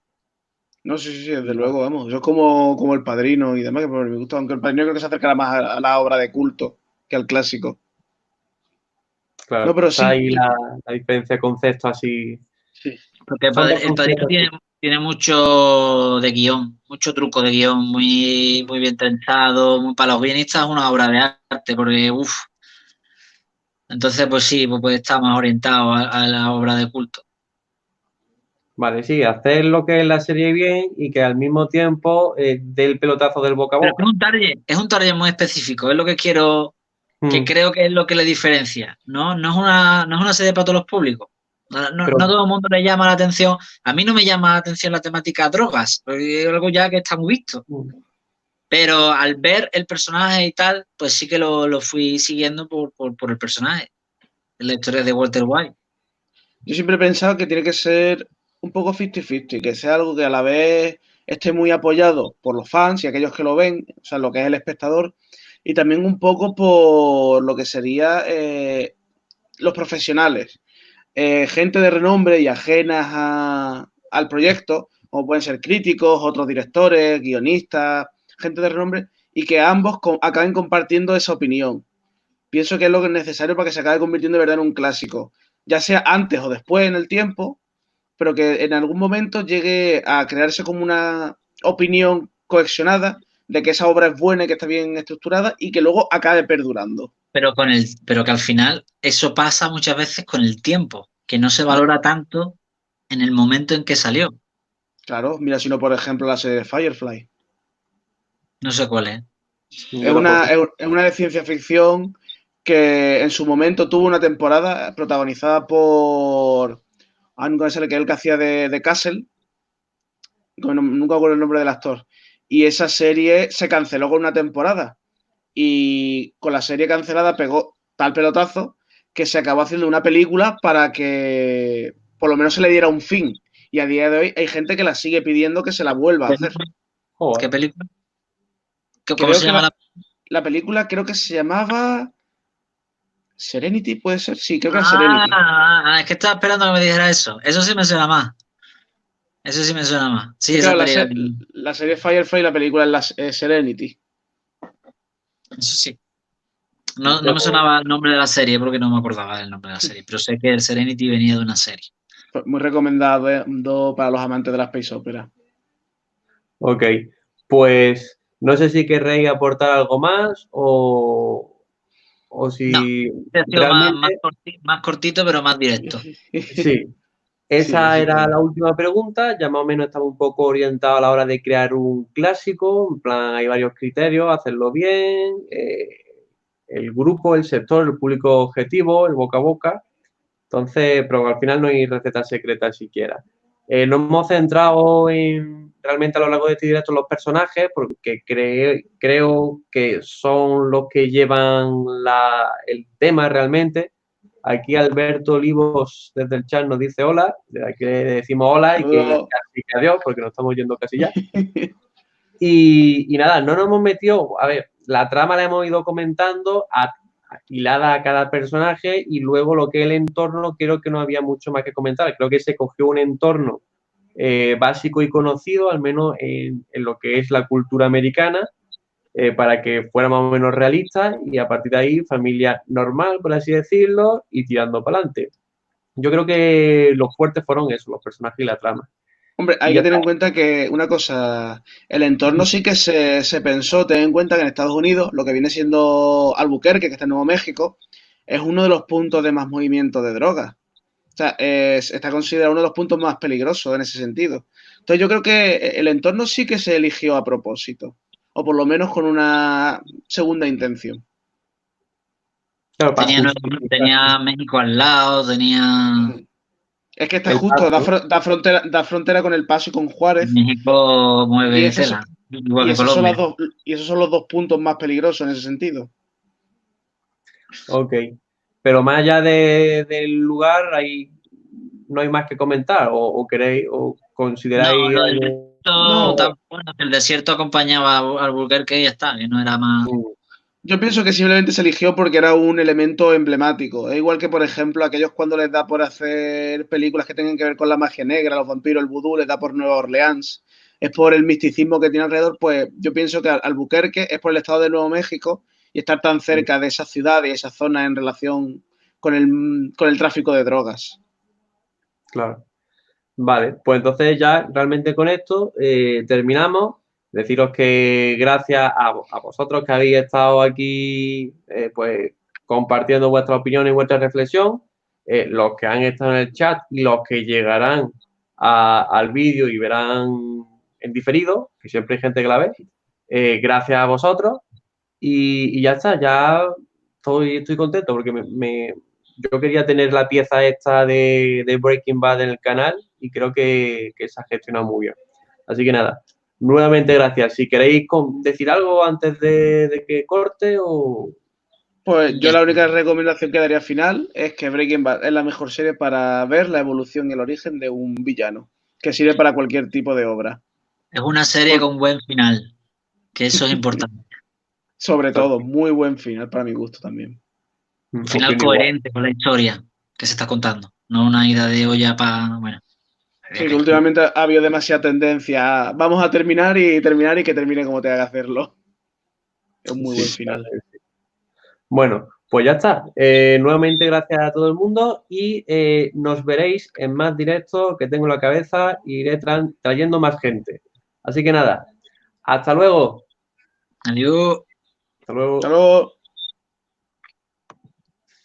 No, sí, sí, sí, desde luego, vamos. Eso es como, como el padrino y demás, que me gusta, aunque el padrino creo que se acerca más a, la obra de culto que al clásico.
Claro, no, pero sí. ahí la, diferencia de concepto así.
Sí. Porque el, padrino tiene, mucho de guion. mucho truco de guion, muy, muy bien trenzado. para los guionistas es una obra de arte, porque uff. Entonces, pues sí, pues puede estar más orientado a, la obra de culto.
Vale, sí, hacer lo que es la serie bien y que al mismo tiempo eh, dé el pelotazo del boca a boca.
es un target, es un target muy específico, es lo que quiero, que mm. creo que es lo que le diferencia. No, no, es una, no es una serie para todos los públicos. No, todo el mundo le llama la atención. A mí no me llama la atención la temática drogas, porque es algo ya que está muy visto. Mm. Pero al ver el personaje y tal, pues sí que lo, fui siguiendo por, el personaje. La historia de Walter White.
Yo siempre he pensado que tiene que ser un poco 50-50, que sea algo que a la vez esté muy apoyado por los fans y aquellos que lo ven, o sea, lo que es el espectador, y también un poco por lo que sería eh, los profesionales. Eh, gente de renombre y ajenas al proyecto, como pueden ser críticos, otros directores, guionistas, gente de renombre, y que ambos acaben compartiendo esa opinión. Pienso que es lo que es necesario para que se acabe convirtiendo de verdad en un clásico, ya sea antes o después en el tiempo, pero que en algún momento llegue a crearse como una opinión cohesionada de que esa obra es buena y que está bien estructurada y que luego acabe perdurando
pero con el, pero que al final eso pasa muchas veces con el tiempo, que no se valora tanto en el momento en que salió.
Claro, mira si no, por ejemplo, la serie de Firefly.
No sé cuál es.
Es una, es una de ciencia ficción que en su momento tuvo una temporada protagonizada por. Ah, nunca sé que el que hacía de, de Castle. Nunca acuerdo el nombre del actor. Y esa serie se canceló con una temporada y con la serie cancelada pegó tal pelotazo que se acabó haciendo una película para que por lo menos se le diera un fin. Y a día de hoy hay gente que la sigue pidiendo que se la vuelva a hacer.
¿Qué película?
¿Cómo se llama la... película? Creo que se llamaba Serenity, ¿puede ser? Sí, creo que era ah, Serenity.
Ah, es que estaba esperando que me dijera eso. Eso sí me suena más. Eso sí me suena más. Sí,
la, serie Firefly y la película es la, eh, Serenity.
Eso sí. No, me sonaba el nombre de la serie porque no me acordaba del nombre de la serie, pero sé que el Serenity venía de una serie.
Pues muy recomendado ¿eh? para los amantes de la Space Opera.
Ok, pues no sé si querréis aportar algo más o, o si...
más, cortito, pero más directo.
Sí, esa era la última pregunta, ya más o menos estamos un poco orientados a la hora de crear un clásico, en plan hay varios criterios, hacerlo bien, eh, el grupo, el sector, el público objetivo, el boca a boca, entonces, pero al final no hay receta secreta siquiera. Eh, nos hemos centrado en realmente a lo largo de este directo los personajes, porque creo que son los que llevan el tema realmente. Aquí Alberto Olivos desde el chat nos dice hola, aquí le decimos hola y que, casi que adiós porque nos estamos yendo casi ya. Y, nada, no nos hemos metido, a ver, la trama la hemos ido comentando, hilada a cada personaje y luego lo que es el entorno, creo que no había mucho más que comentar. Creo que se cogió un entorno eh, básico y conocido, al menos en, lo que es la cultura americana, eh, para que fuera más o menos realista y a partir de ahí familia normal, por así decirlo, y tirando para adelante. Yo creo que los fuertes fueron eso, los personajes y la trama.
Hombre, hay que tener en cuenta que una cosa, el entorno sí que se, pensó, ten en cuenta que en Estados Unidos, lo que viene siendo Albuquerque, que está en Nuevo México, es uno de los puntos de más movimiento de drogas. O sea, está considerado uno de los puntos más peligrosos en ese sentido. Entonces yo creo que el entorno sí que se eligió a propósito o por lo menos con una segunda intención.
tenía, México al lado, tenía...
Es que está justo, da, frontera, da frontera con el Paso y con Juárez.
México mueve
y esos, y, esos son dos, y esos son los dos puntos más peligrosos en ese sentido.
Ok. Pero más allá del lugar, hay, no hay más que comentar. ¿O, queréis, o consideráis
no, bueno, el desierto acompañaba al Albuquerque y ya está, que no era más.
Yo pienso que simplemente se eligió porque era un elemento emblemático. Es igual que, por ejemplo, aquellos cuando les da por hacer películas que tengan que ver con la magia negra, los vampiros, el vudú, les da por Nueva Orleans, es por el misticismo que tiene alrededor. Pues yo pienso que Albuquerque es por el estado de Nuevo México y estar tan cerca de esa ciudad y esa zona en relación con el, con el tráfico de drogas.
Claro. Vale, pues entonces ya realmente con esto eh, terminamos. Deciros que gracias a, vosotros que habéis estado aquí, eh, pues compartiendo vuestra opinión y vuestra reflexión, eh, los que han estado en el chat y los que llegarán al vídeo y verán en diferido, que siempre hay gente que la ve, gracias a vosotros. Y, ya está, ya estoy, estoy contento porque me, yo quería tener la pieza esta de, Breaking Bad en el canal y creo que, se ha gestionado muy bien. Así que nada, nuevamente gracias. Si queréis decir algo antes de, que corte o...
Pues yo la única recomendación que daría final es que Breaking Bad es la mejor serie para ver la evolución y el origen de un villano, que sirve para cualquier tipo de obra.
Es una serie con buen final, que eso es importante.
Sobre todo, muy buen final para mi gusto también.
Un final coherente con la historia que se está contando, no una ida de olla para. Bueno.
Sí, que últimamente ha habido demasiada tendencia vamos a terminar y terminar y que termine como te haga hacerlo. Es un muy buen final.
Bueno, pues ya está. Eh, nuevamente gracias a todo el mundo y eh, nos veréis en más directos que tengo en la cabeza y iré trayendo más gente. Así que nada, hasta luego.
Adiós.
Hasta luego.
Hasta luego.